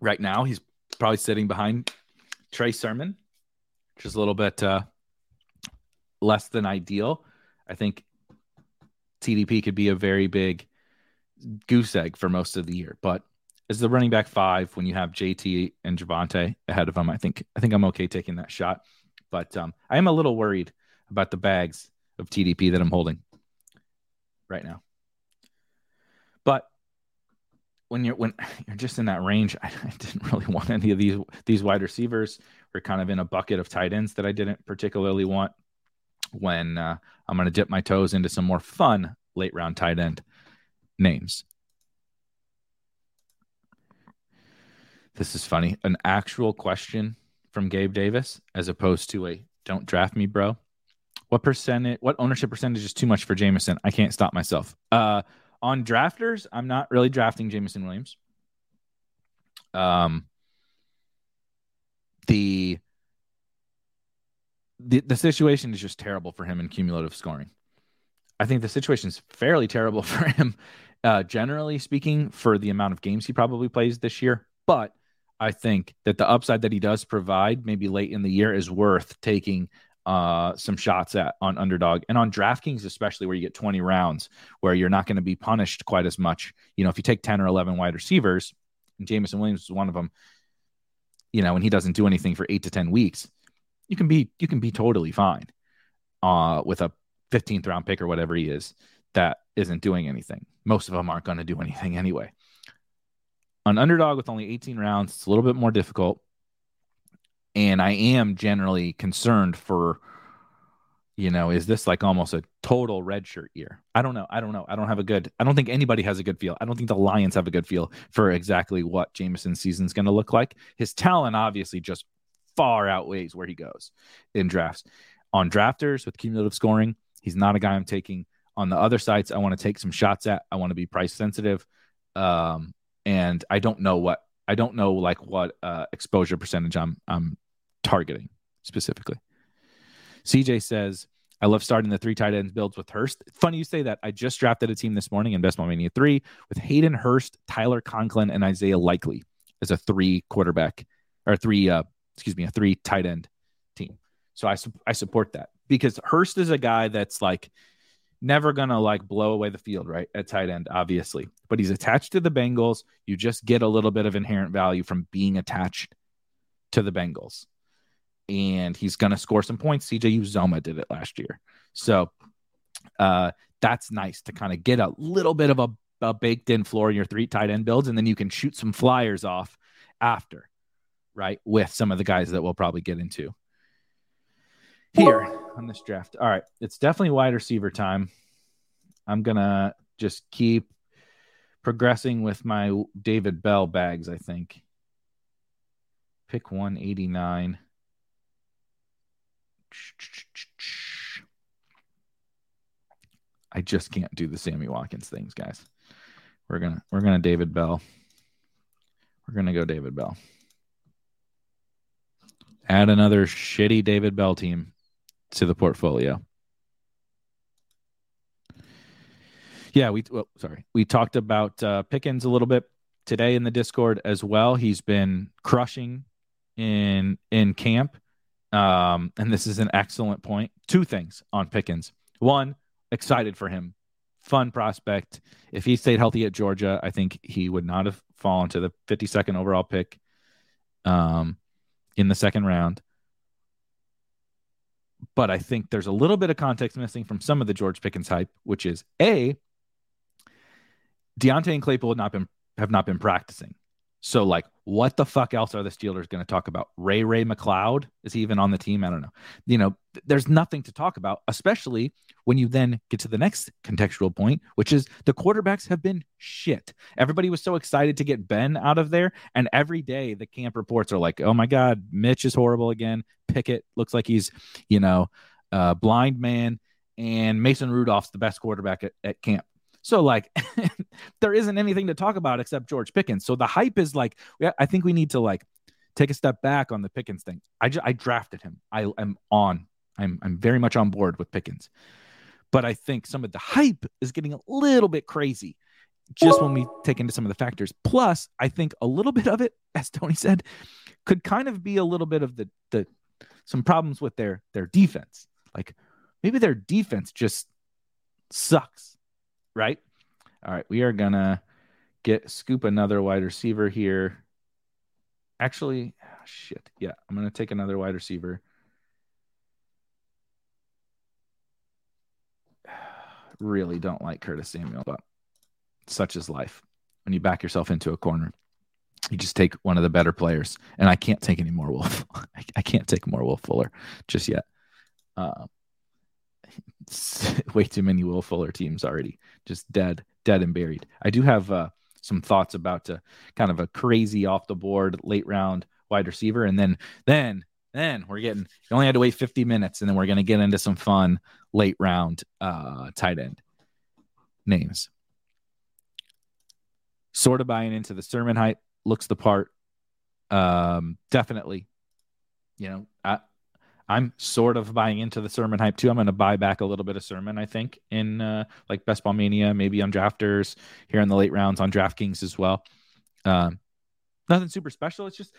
Right now, he's probably sitting behind Trey Sermon, which is a little bit uh, less than ideal. I think TDP could be a very big goose egg for most of the year, but as the running back five, when you have JT and Javonte ahead of him, I think I think I'm okay taking that shot. But um, I am a little worried about the bags of TDP that I'm holding right now. But when you're when [laughs] you're just in that range, I, [laughs] I, didn't really want any of these these wide receivers. We're kind of in a bucket of tight ends that I didn't particularly want. When uh, I'm going to dip my toes into some more fun late round tight end names. This is funny. An actual question from Gabe Davis as opposed to a don't draft me, bro. What percentage what ownership percentage is too much for Jameson? I can't stop myself. Uh on drafters, I'm not really drafting Jameson Williams. Um, the the the situation is just terrible for him in cumulative scoring. I think the situation is fairly terrible [laughs] for him, uh, generally speaking, for the amount of games he probably plays this year. But I think that the upside that he does provide, maybe late in the year, is worth taking uh, some shots at on underdog and on DraftKings, especially where you get 20 rounds where you're not going to be punished quite as much. You know, if you take 10 or 11 wide receivers, and Jameson Williams is one of them, you know, and he doesn't do anything for eight to 10 weeks, you can be, you can be totally fine uh, with a 15th round pick or whatever he is that isn't doing anything. Most of them aren't going to do anything anyway. An underdog with only 18 rounds, it's a little bit more difficult and I am generally concerned for you know, is this like almost a total red shirt year? I don't know. I don't know. I don't have a good, I don't think anybody has a good feel. I don't think the Lions have a good feel for exactly what Jameson's season's going to look like. His talent obviously just far outweighs where he goes in drafts. On drafters with cumulative scoring, he's not a guy I'm taking. On the other sides, I want to take some shots at. I want to be price sensitive. Um, and I don't know what, I don't know like what uh, exposure percentage I'm, I'm targeting specifically. CJ says, I love starting the three tight ends builds with Hurst. Funny you say that. I just drafted a team this morning in Best Mania 3 with Hayden Hurst, Tyler Conklin, and Isaiah Likely as a three quarterback or three, uh, excuse me, a three tight end team. So I, I support that because Hurst is a guy that's like never going to like blow away the field, right? At tight end, obviously, but he's attached to the Bengals. You just get a little bit of inherent value from being attached to the Bengals and he's going to score some points. CJ Uzomah did it last year. So uh, that's nice to kind of get a little bit of a, a baked in floor in your three tight end builds, and then you can shoot some flyers off after, right? With some of the guys that we'll probably get into here on this draft. All right. It's definitely wide receiver time. I'm to just keep progressing with my David Bell bags, I think. Pick 189. I just can't do the Sammy Watkins things, guys. We're gonna we're gonna David Bell. We're gonna go David Bell. Add another shitty David Bell team to the portfolio. Yeah, we well, sorry. We talked about uh, Pickens a little bit today in the Discord as well. He's been crushing in in camp. Um, and this is an excellent point. Two things on Pickens. One, excited for him. Fun prospect. If he stayed healthy at Georgia, I think he would not have fallen to the 52nd overall pick um, in the second round. But I think there's a little bit of context missing from some of the George Pickens hype, which is A, Diontae and Claypool have not been have not been practicing. So, like, what the fuck else are the Steelers going to talk about? Ray Ray McCloud is he even on the team? I don't know. You know, th- there's nothing to talk about, especially when you then get to the next contextual point, which is the quarterbacks have been shit. Everybody was so excited to get Ben out of there, and every day the camp reports are like, "Oh my God, Mitch is horrible again. Pickett looks like he's, you know, a blind man." And Mason Rudolph's the best quarterback at, at camp. So like [laughs] there isn't anything to talk about except George Pickens. So the hype is like I think we need to like take a step back on the Pickens thing. I I drafted him. I am on. I'm I'm very much on board with Pickens. But I think some of the hype is getting a little bit crazy just when we take into some of the factors. Plus, I think a little bit of it, as Tony said, could kind of be a little bit of the the some problems with their their defense. Like maybe their defense just sucks right? All right, we are gonna get scoop another wide receiver here. Actually, oh, shit. Yeah, I'm gonna take another wide receiver. [sighs] Really don't like Curtis Samuel, but such is life. when you back yourself into a corner. You just take one of the better players, and I can't take any more Wolf. [laughs] I, can't take more Wolf Fuller just yet. Uh, [laughs] way too many Will Fuller teams already, just dead, dead and buried. I do have uh, some thoughts about uh, kind of a crazy off the board late round wide receiver, and then then then we're getting. You only had to wait 50 minutes, and then we're going to get into some fun late round uh, tight end names. Sort of buying into the sermon hype, looks the part. Um, definitely, you know, I, I'm sort of buying into the sermon hype too. I'm going to buy back a little bit of sermon, I think, in uh, like Best Ball Mania, maybe on drafters here in the late rounds on DraftKings as well. Um, nothing super special. It's just,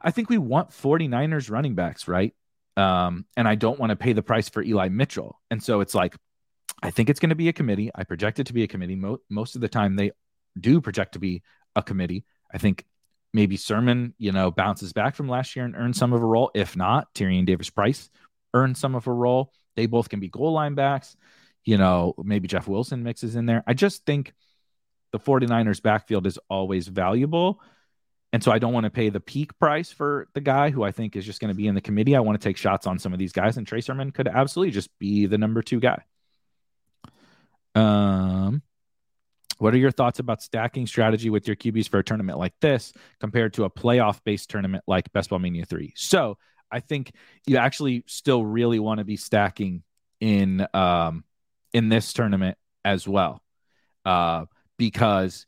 I think we want 49ers running backs, right? Um, and I don't want to pay the price for Eli Mitchell. And so it's like, I think it's going to be a committee. I project it to be a committee. Mo- most of the time, they do project to be a committee. I think maybe Sermon, you know, bounces back from last year and earns some of a role. If not, Tyrion Davis Price earns some of a role. They both can be goal line backs. You know, maybe Jeff Wilson mixes in there. I just think the 49ers backfield is always valuable. And so I don't want to pay the peak price for the guy who I think is just going to be in the committee. I want to take shots on some of these guys, and Trey Sermon could absolutely just be the number two guy. Um, what are your thoughts about stacking strategy with your QBs for a tournament like this compared to a playoff based tournament like Best Ball Mania 3? So I think you actually still really want to be stacking in um, in this tournament as well. Uh, because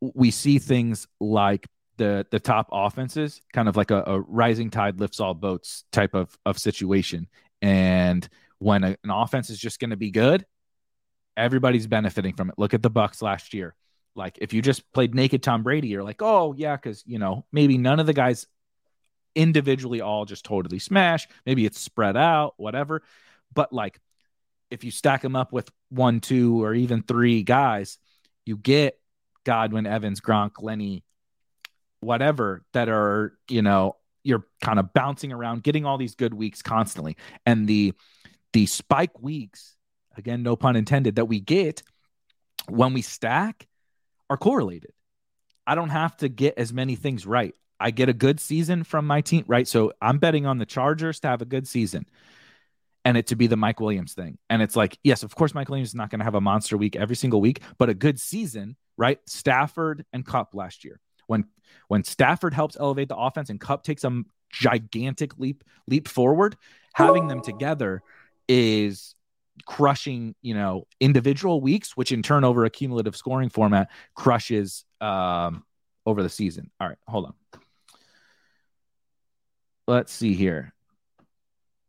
we see things like the the top offenses, kind of like a, a rising tide lifts all boats type of of situation. And when a, an offense is just going to be good, Everybody's benefiting from it. Look at the Bucs last year. Like if you just played naked Tom Brady, you're like, oh yeah, because you know maybe none of the guys individually all just totally smash. Maybe it's spread out, whatever. But like if you stack them up with one, two, or even three guys, you get Godwin, Evans, Gronk, Lenny, whatever that are you know you're kind of bouncing around, getting all these good weeks constantly, and the the spike weeks again, no pun intended, that we get when we stack are correlated. I don't have to get as many things right. I get a good season from my team, right? So I'm betting on the Chargers to have a good season and it to be the Mike Williams thing. And it's like, yes, of course, Mike Williams is not going to have a monster week every single week, but a good season, right? Stafford and Kupp last year. When when Stafford helps elevate the offense and Kupp takes a gigantic leap leap forward, having them together is crushing, you know, individual weeks, which in turn over a cumulative scoring format crushes um, over the season. All right, hold on. Let's see here.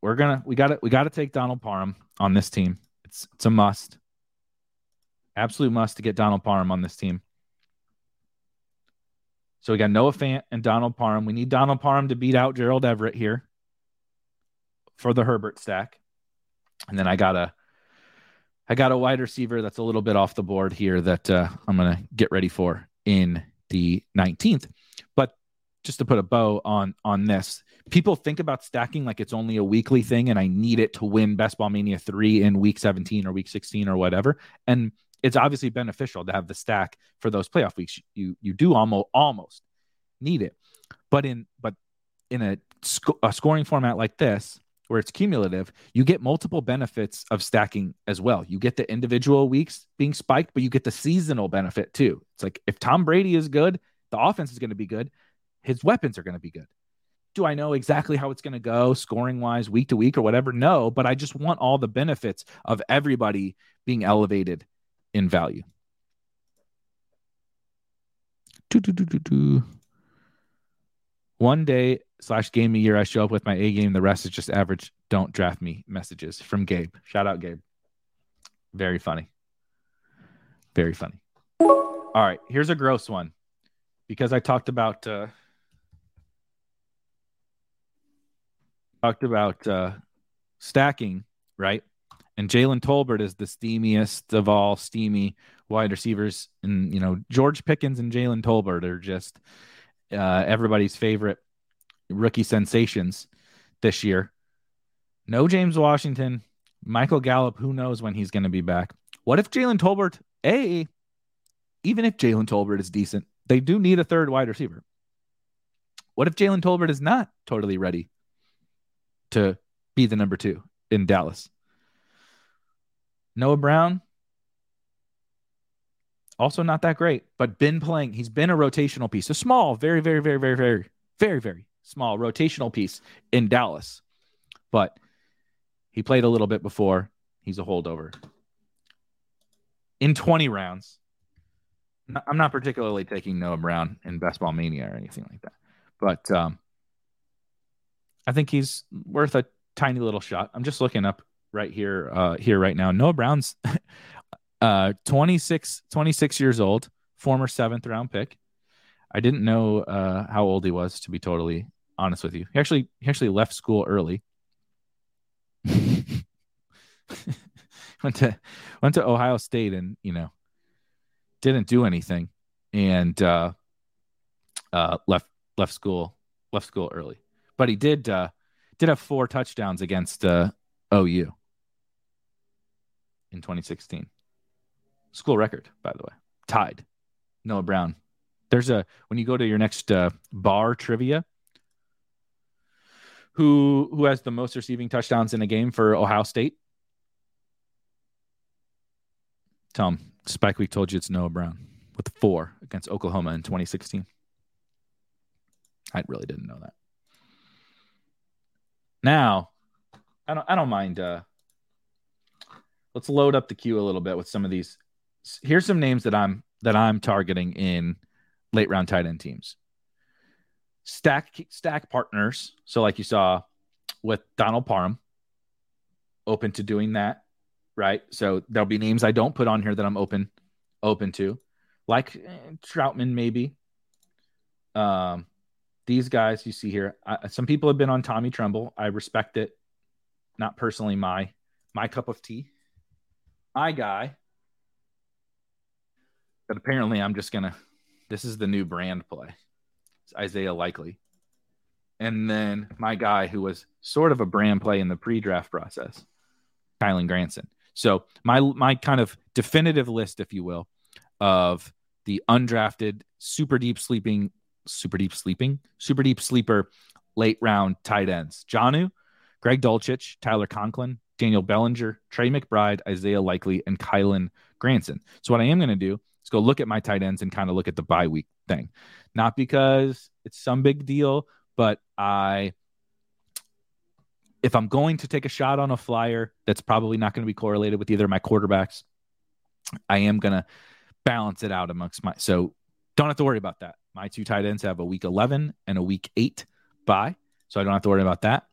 We're gonna we got to we got to take Donald Parham on this team. It's it's a must, absolute must to get Donald Parham on this team. So we got Noah Fant and Donald Parham. We need Donald Parham to beat out Gerald Everett here for the Herbert stack. And then I got a I got a wide receiver that's a little bit off the board here that uh, I'm going to get ready for in the 19th. But just to put a bow on on this, people think about stacking like it's only a weekly thing, and I need it to win Best Ball Mania three in week 17 or week 16 or whatever. And it's obviously beneficial to have the stack for those playoff weeks. You you do almost almost need it, but in but in a, sc- a scoring format like this, where it's cumulative, you get multiple benefits of stacking as well. You get the individual weeks being spiked, but you get the seasonal benefit too. It's like if Tom Brady is good, the offense is going to be good, his weapons are going to be good. Do I know exactly how it's going to go scoring wise, week to week or whatever? No, but I just want all the benefits of everybody being elevated in value. One day slash game a year, I show up with my A game. The rest is just average. Don't draft me messages from Gabe. Shout out, Gabe. Very funny. Very funny. All right, here's a gross one because I talked about uh, talked about uh, stacking, right? And Jalen Tolbert is the steamiest of all steamy wide receivers, and you know George Pickens and Jalen Tolbert are just uh, everybody's favorite rookie sensations this year. No James Washington, Michael Gallup. Who knows when he's going to be back? What if Jalen Tolbert A even if Jalen Tolbert is decent, they do need a third wide receiver. What if Jalen Tolbert is not totally ready to be the number two in Dallas? Noah Brown, also not that great, but been playing. He's been a rotational piece, a small, very, very, very, very, very, very, very small rotational piece in Dallas. But he played a little bit before. He's a holdover. In 20 rounds, I'm not particularly taking Noah Brown in Best Ball Mania or anything like that, but um, I think he's worth a tiny little shot. I'm just looking up right here, uh, here right now. Noah Brown's [laughs] uh, 26, 26 years old, former seventh round pick. I didn't know uh, how old he was, to be totally honest with you. He actually he actually left school early. [laughs] went to went to Ohio State and you know didn't do anything and uh, uh, left left school left school early. But he did uh, did have four touchdowns against uh, OU in 2016. School record, by the way, tied. Noah Brown. There's a when you go to your next uh, bar trivia. Who who has the most receiving touchdowns in a game for Ohio State? Tom, Spike Week told you it's Noah Brown with four against Oklahoma in 2016. I really didn't know that. Now, I don't I don't mind uh let's load up the queue a little bit with some of these. Here's some names that I'm that I'm targeting in late round tight end teams. Stack stack partners. So like you saw with Donald Parham, open to doing that right? So there'll be names I don't put on here that I'm open open to, like eh, Trautman maybe. Um, these guys you see here, I, some people have been on Tommy Tremble. I respect it. Not personally my my cup of tea. My guy. But apparently I'm just gonna this is the new brand play. It's Isaiah Likely. And then my guy who was sort of a brand play in the pre-draft process, Kylen Granson. So my my kind of definitive list, if you will, of the undrafted, super deep sleeping, super deep sleeping, super deep sleeper, late round tight ends: Jonnu, Greg Dulcich, Tyler Conklin, Daniel Bellinger, Trey McBride, Isaiah Likely, and Kylen Granson. So what I am going to do is go look at my tight ends and kind of look at the bye week thing, not because it's some big deal, but I if I'm going to take a shot on a flyer that's probably not going to be correlated with either of my quarterbacks, I am going to balance it out amongst my. So don't have to worry about that. My two tight ends have a week 11 and a week eight bye. So I don't have to worry about that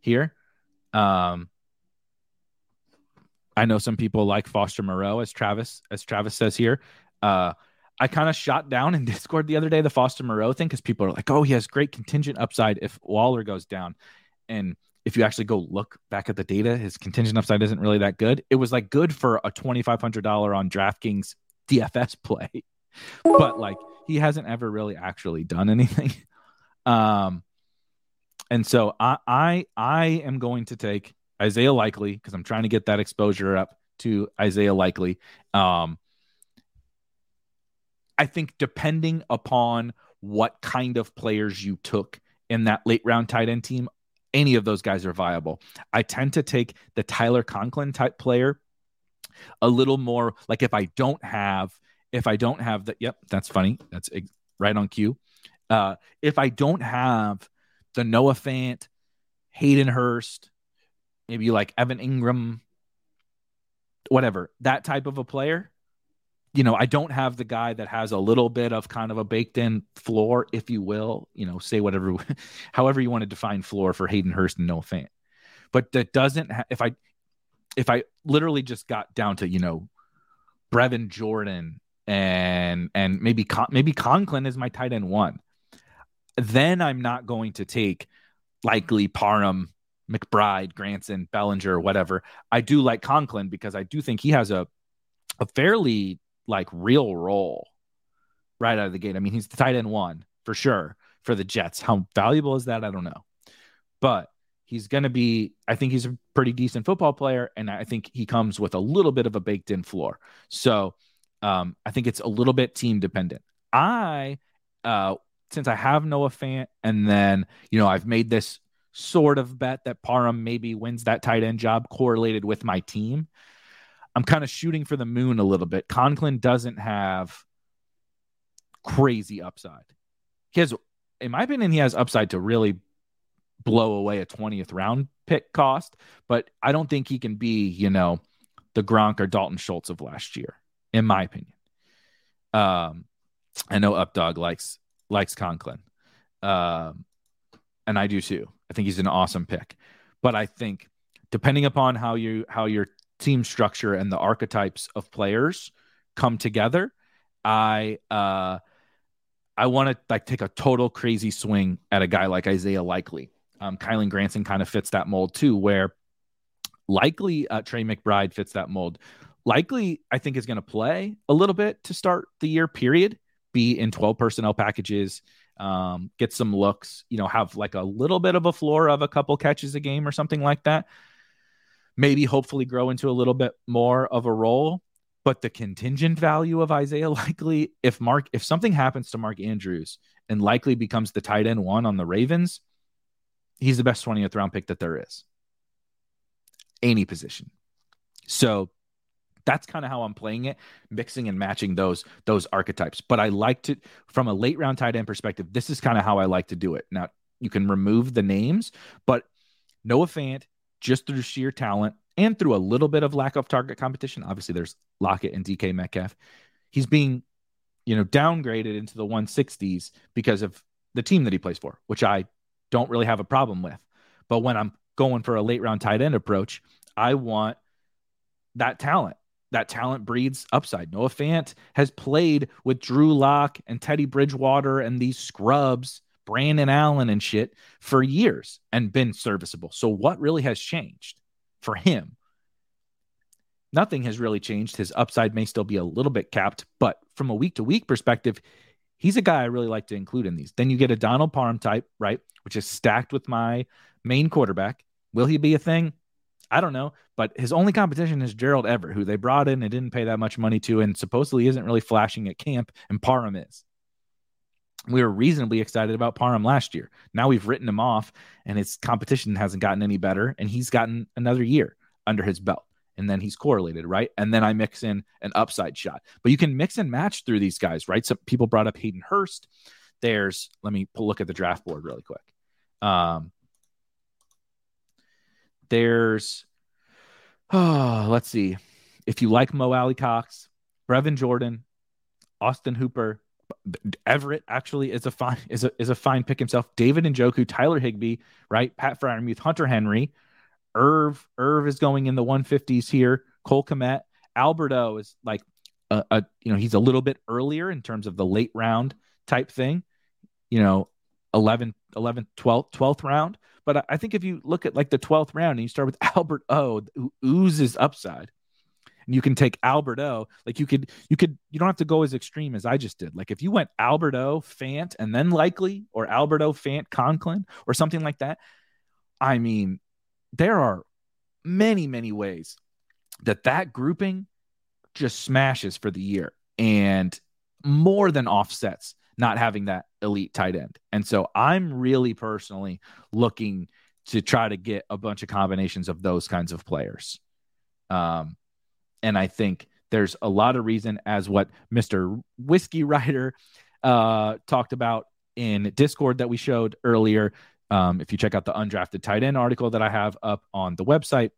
here. Um, I know some people like Foster Moreau, as Travis, as Travis says here. Uh, I kind of shot down in [laughs] Discord the other day the Foster Moreau thing because people are like, "Oh, he has great contingent upside if Waller goes down," and if you actually go look back at the data, his contingent upside isn't really that good. It was like good for a $2,500 on DraftKings DFS [laughs] play, but like he hasn't ever really actually done anything. [laughs] Um, and so I, I, I am going to take Isaiah Likely because I'm trying to get that exposure up to Isaiah Likely. Um, I think depending upon what kind of players you took in that late round tight end team, any of those guys are viable. I tend to take the Tyler Conklin type player a little more like if I don't have if I don't have that yep, that's funny. That's right on cue. Uh if I don't have the Noah Fant, Hayden Hurst, maybe like Evan Engram, whatever, that type of a player, you know, I don't have the guy that has a little bit of kind of a baked in floor, if you will, you know, say whatever, [laughs] however you want to define floor for Hayden Hurst and Noah Fant. But that doesn't, ha- if I, if I literally just got down to, you know, Brevin Jordan and, and maybe, Con- maybe Conklin is my tight end one, then I'm not going to take likely Parham, McBride, Granson, Bellinger, whatever. I do like Conklin because I do think he has a, a fairly like real role right out of the gate. I mean, he's the tight end one for sure for the Jets. How valuable is that? I don't know. But he's going to be, I think he's a pretty decent football player. And I think he comes with a little bit of a baked in floor. So Um, I think it's a little bit team dependent. I, uh, since I have Noah Fant, and then you know I've made this sort of bet that Parham maybe wins that tight end job correlated with my team. I'm kind of shooting for the moon a little bit. Conklin doesn't have crazy upside. He has, in my opinion, he has upside to really blow away a 20th round pick cost, but I don't think he can be, you know, the Gronk or Dalton Schultz of last year, in my opinion. Um, I know Updog likes likes Conklin, um, and I do too. I think he's an awesome pick, but I think depending upon how you how your team structure and the archetypes of players come together, I uh, I want to like take a total crazy swing at a guy like Isaiah Likely. Um, Kylen Granson kind of fits that mold too, where likely uh, Trey McBride fits that mold. Likely, I think, is going to play a little bit to start the year, period. Be in 12 personnel packages, um, get some looks, you know, have like a little bit of a floor of a couple catches a game or something like that. Maybe hopefully grow into a little bit more of a role. But the contingent value of Isaiah [laughs] Likely, if Mark, if something happens to Mark Andrews and Likely becomes the tight end one on the Ravens, he's the best 20th round pick that there is. Any position. So that's kind of how I'm playing it, mixing and matching those those archetypes. But I like to from a late round tight end perspective, this is kind of how I like to do it. Now you can remove the names, but Noah Fant, just through sheer talent and through a little bit of lack of target competition. Obviously, there's Lockett and DK Metcalf. He's being, you know, downgraded into the 160s because of the team that he plays for, which I don't really have a problem with. But when I'm going for a late round tight end approach, I want that talent. That talent breeds upside. Noah Fant has played with Drew Lock and Teddy Bridgewater and these scrubs, Brandon Allen and shit for years and been serviceable. So what really has changed for him? Nothing has really changed. His upside may still be a little bit capped, but from a week to week perspective, he's a guy I really like to include in these. Then you get a Donald Parham type, right? Which is stacked with my main quarterback. Will he be a thing? I don't know. But his only competition is Gerald Everett, who they brought in and didn't pay that much money to, and supposedly isn't really flashing at camp, and Parham is. We were reasonably excited about Parham last year. Now we've written him off, and his competition hasn't gotten any better, and he's gotten another year under his belt and then he's correlated, right? And then I mix in an upside shot. But you can mix and match through these guys, right? So people brought up Hayden Hurst. There's let me pull, look at the draft board really quick. Um, there's oh, let's see. If you like Mo Alie-Cox, Brevin Jordan, Austin Hooper, Everett actually is a fine is a is a fine pick himself. David Njoku, Tyler Higbee, right? Pat Freiermuth, Hunter Henry, Irv Irv is going in the 150s here. Cole Kmet, Albert O is like a, a, you know he's a little bit earlier in terms of the late round type thing. You know, 11 11 12th 12th round. But I think if you look at like the 12th round and you start with [laughs] Albert O, who oozes upside, and you can take Albert O, like you could, you could, you don't have to go as extreme as I just did. Like if you went Albert O, Fant, and then likely, or Albert O, Fant, Conklin, or something like that. I mean, there are many, many ways that that grouping just smashes for the year and more than offsets not having that elite tight end. And so I'm really personally looking to try to get a bunch of combinations of those kinds of players. Um, and I think there's a lot of reason, as what Mr. Whiskey Rider uh, talked about in Discord that we showed earlier, um, if you check out the undrafted tight end article that I have up on the website,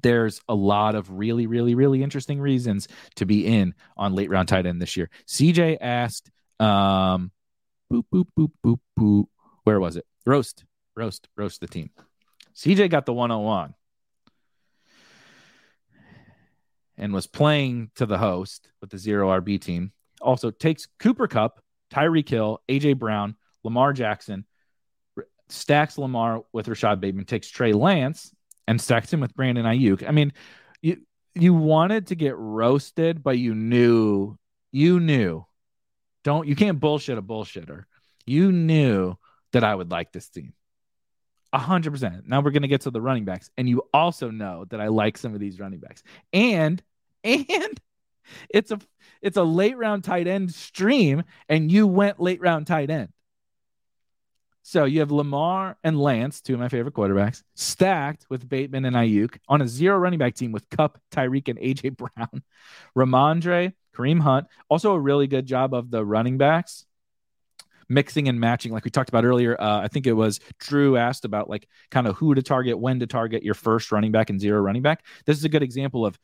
there's a lot of really, really, really interesting reasons to be in on late round tight end this year. CJ asked, um, boop, boop, boop, boop, boop. Where was it? Roast, roast, roast the team. CJ got the 101 and was playing to the host with the zero RB team. Also takes Cooper Kupp, Tyreek Hill, AJ Brown, Lamar Jackson, stacks Lamar with Rashod Bateman, takes Trey Lance and stacks him with Brandon Aiyuk. I mean, you you wanted to get roasted, but you knew you knew. Don't you can't bullshit a bullshitter. You knew that I would like this team. A hundred percent. Now we're gonna get to the running backs, and you also know that I like some of these running backs. And and [laughs] it's a it's a late round tight end stream, and you went late round tight end. So you have Lamar and Lance, two of my favorite quarterbacks, stacked with Bateman and Aiyuk on a zero running back team with Kupp, Tyreek, and AJ Brown, [laughs] Rhamondre, Kareem Hunt. Also a really good job of the running backs mixing and matching like we talked about earlier. Uh, i think it was drew asked about like kind of who to target when to target your first running back and zero running back. This is a good example of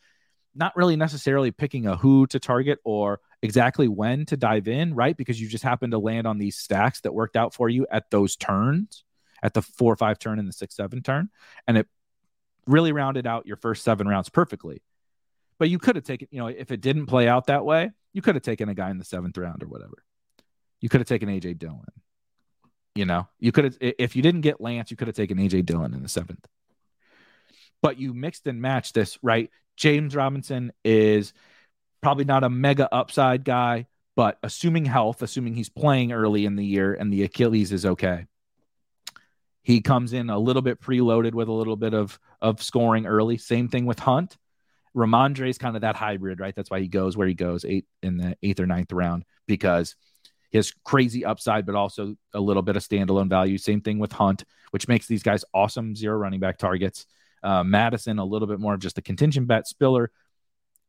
not really necessarily picking a who to target or exactly when to dive in right? Because you just happen to land on these stacks that worked out for you at those turns at the four five turn and the six seven turn and it really rounded out your first seven rounds perfectly but you could have taken you know if it didn't play out that way you could have taken a guy in the seventh round or whatever you could have taken AJ Dillon. You know, you could have if you didn't get Lance, you could have taken AJ Dillon in the seventh. But you mixed and matched this, right? James Robinson is probably not a mega upside guy, but assuming health, assuming he's playing early in the year and the Achilles is okay, he comes in a little bit preloaded with a little bit of of scoring early. Same thing with Hunt. Rhamondre is kind of that hybrid, right? That's why he goes where he goes, eight in the eighth or ninth round, because his crazy upside, but also a little bit of standalone value. Same thing with Hunt, which makes these guys awesome zero running back targets. Uh, Mattison, a little bit more of just a contingent bet. Spiller,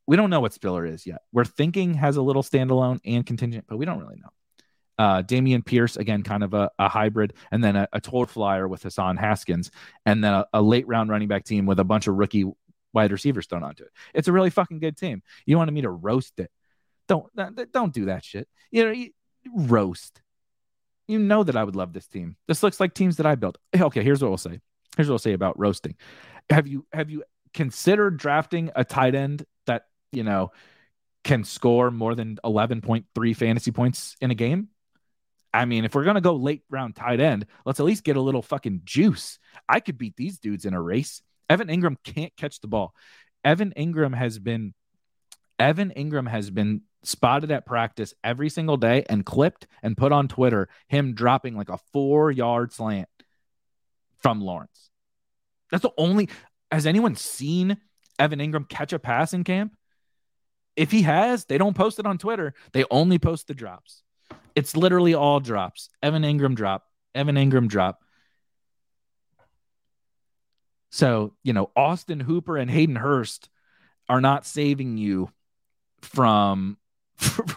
we don't know what Spiller is yet. We're thinking has a little standalone and contingent, but we don't really know. Uh, Dameon Pierce, again, kind of a, a hybrid, and then a, a total flyer with Hassan Haskins, and then a, a, late round running back team with a bunch of rookie wide receivers thrown onto it. It's a really fucking good team. You wanted me to roast it. Don't don't do that shit. You know, roast. You know that I would love this team. This looks like teams that I built. Okay, here's what we'll say. Here's what I'll say about roasting. Have you have you considered drafting a tight end that you know can score more than 11.3 fantasy points in a game? I mean, if we're gonna go late round tight end, let's at least get a little fucking juice. I could beat these dudes in a race. Evan Engram can't catch the ball. Evan Engram has been Evan Engram has been spotted at practice every single day and clipped and put on Twitter him dropping like a four yard slant from Lawrence. That's the only. Has anyone seen Evan Engram catch a pass in camp? If he has, they don't post it on Twitter. They only post the drops. It's literally all drops. Evan Engram drop. Evan Engram drop. So, you know, Austin Hooper and Hayden Hurst are not saving you from [laughs] from,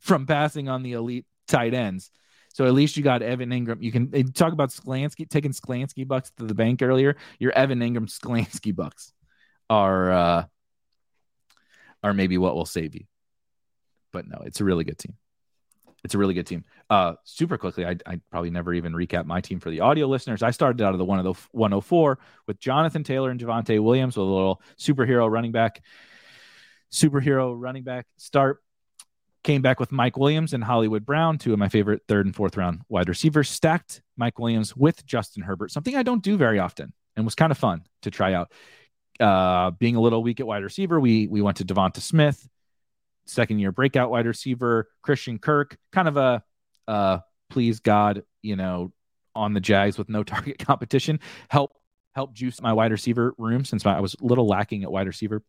from passing on the elite tight ends. So at least you got Evan Engram. You can talk about Sklansky taking Sklansky bucks to the bank earlier. Your Evan Engram Sklansky bucks are uh, are maybe what will save you. But no, it's a really good team. It's a really good team. Uh, super quickly, I I probably never even recap my team for the audio listeners. I started out of the one of the 104 with Jonathan Taylor and Javonte Williams with a little superhero running back, superhero running back start Came back with Mike Williams and Hollywood Brown, two of my favorite third and fourth round wide receivers. Stacked Mike Williams with Justin Herbert, something I don't do very often, and was kind of fun to try out. Uh, being a little weak at wide receiver, we we went to DeVonta Smith, second year breakout wide receiver, Christian Kirk, kind of a uh, please God, you know, on the Jags with no [laughs] target competition. Help help juice my wide receiver room since I was a little lacking at wide receiver.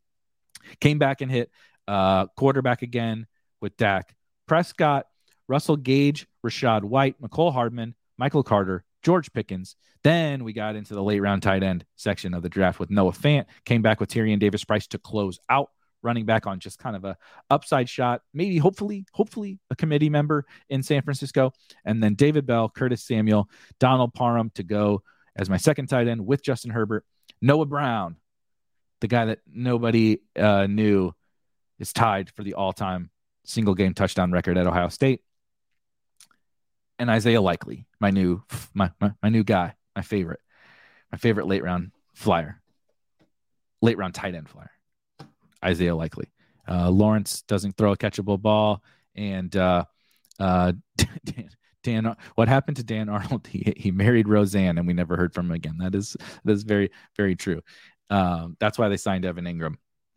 Came back and hit uh, quarterback again with Dak Prescott, Russell Gage, Rachaad White, Mecole Hardman, Michael Carter, George Pickens. Then we got into the late round tight end section of the draft with Noah Fant. Came back with Tyrion Davis Price to close out, running back on just kind of a upside shot, maybe hopefully, hopefully a committee member in San Francisco. And then David Bell, Curtis Samuel, Donald Parham to go as my second tight end with Justin Herbert. Noah Brown, the guy that nobody uh, knew is tied for the all-time single game touchdown record at Ohio State. And Isaiah Likely, my new my, my, my new guy, my favorite, my favorite late round flyer, late round tight end flyer, Isaiah Likely. Uh, Lawrence doesn't throw a catchable ball, and uh, uh, [laughs] Dan, Dan, what happened to Dan Arnold? [laughs] He, he married Roseanne, and we never heard from him again. That is that is very very true. Um, that's why they signed Evan Engram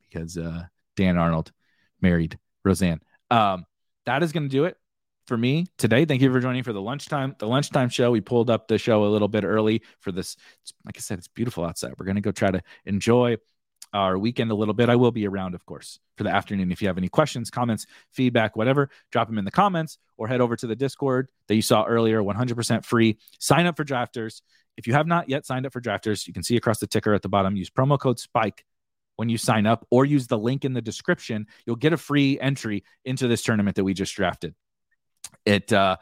because uh, Dan Arnold married Roseanne. Um, that is going to do it for me today. Thank you for joining for the lunchtime the lunchtime show. We pulled up the show a little bit early for this. Like I said, it's beautiful outside. We're going to go try to enjoy our weekend a little bit. I will be around, of course, for the afternoon. If you have any questions, comments, feedback, whatever, drop them in the comments or head over to the Discord that you saw earlier, 100% free. Sign up for drafters. If you have not yet signed up for drafters, you can see across the ticker at the bottom, use promo code SPIKE when you sign up or use the link in the description. You'll get a free entry into this tournament that we just drafted. It, uh,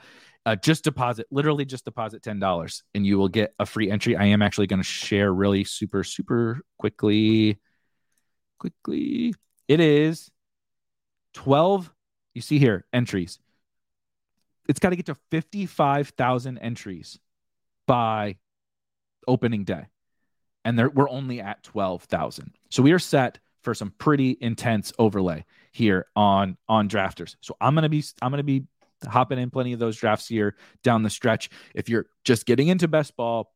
uh, just deposit, literally just deposit ten dollars, and you will get a free entry. I am actually going to share really super super quickly, quickly. It is twelve. You see here entries. It's got to get to fifty five thousand entries by opening day, and there, we're only at twelve thousand. So we are set for some pretty intense overlay here on on drafters. So I'm gonna be I'm gonna be hopping in plenty of those drafts here down the stretch. If you're just getting into best ball,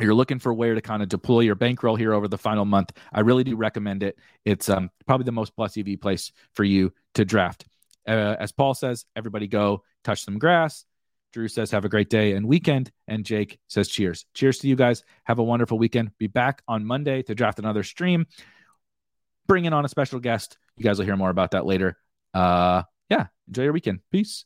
you're looking for where to kind of deploy your bankroll here over the final month, I really do recommend it. It's um, probably the most plus EV place for you to draft. Uh, as Paul says, everybody go touch some grass. Drew says, have a great day and weekend. And Jake says, cheers. Cheers to you guys. Have a wonderful weekend. Be back on Monday to draft another stream. Bring Bringing on a special guest. You guys will hear more about that later. Uh, yeah, enjoy your weekend. Peace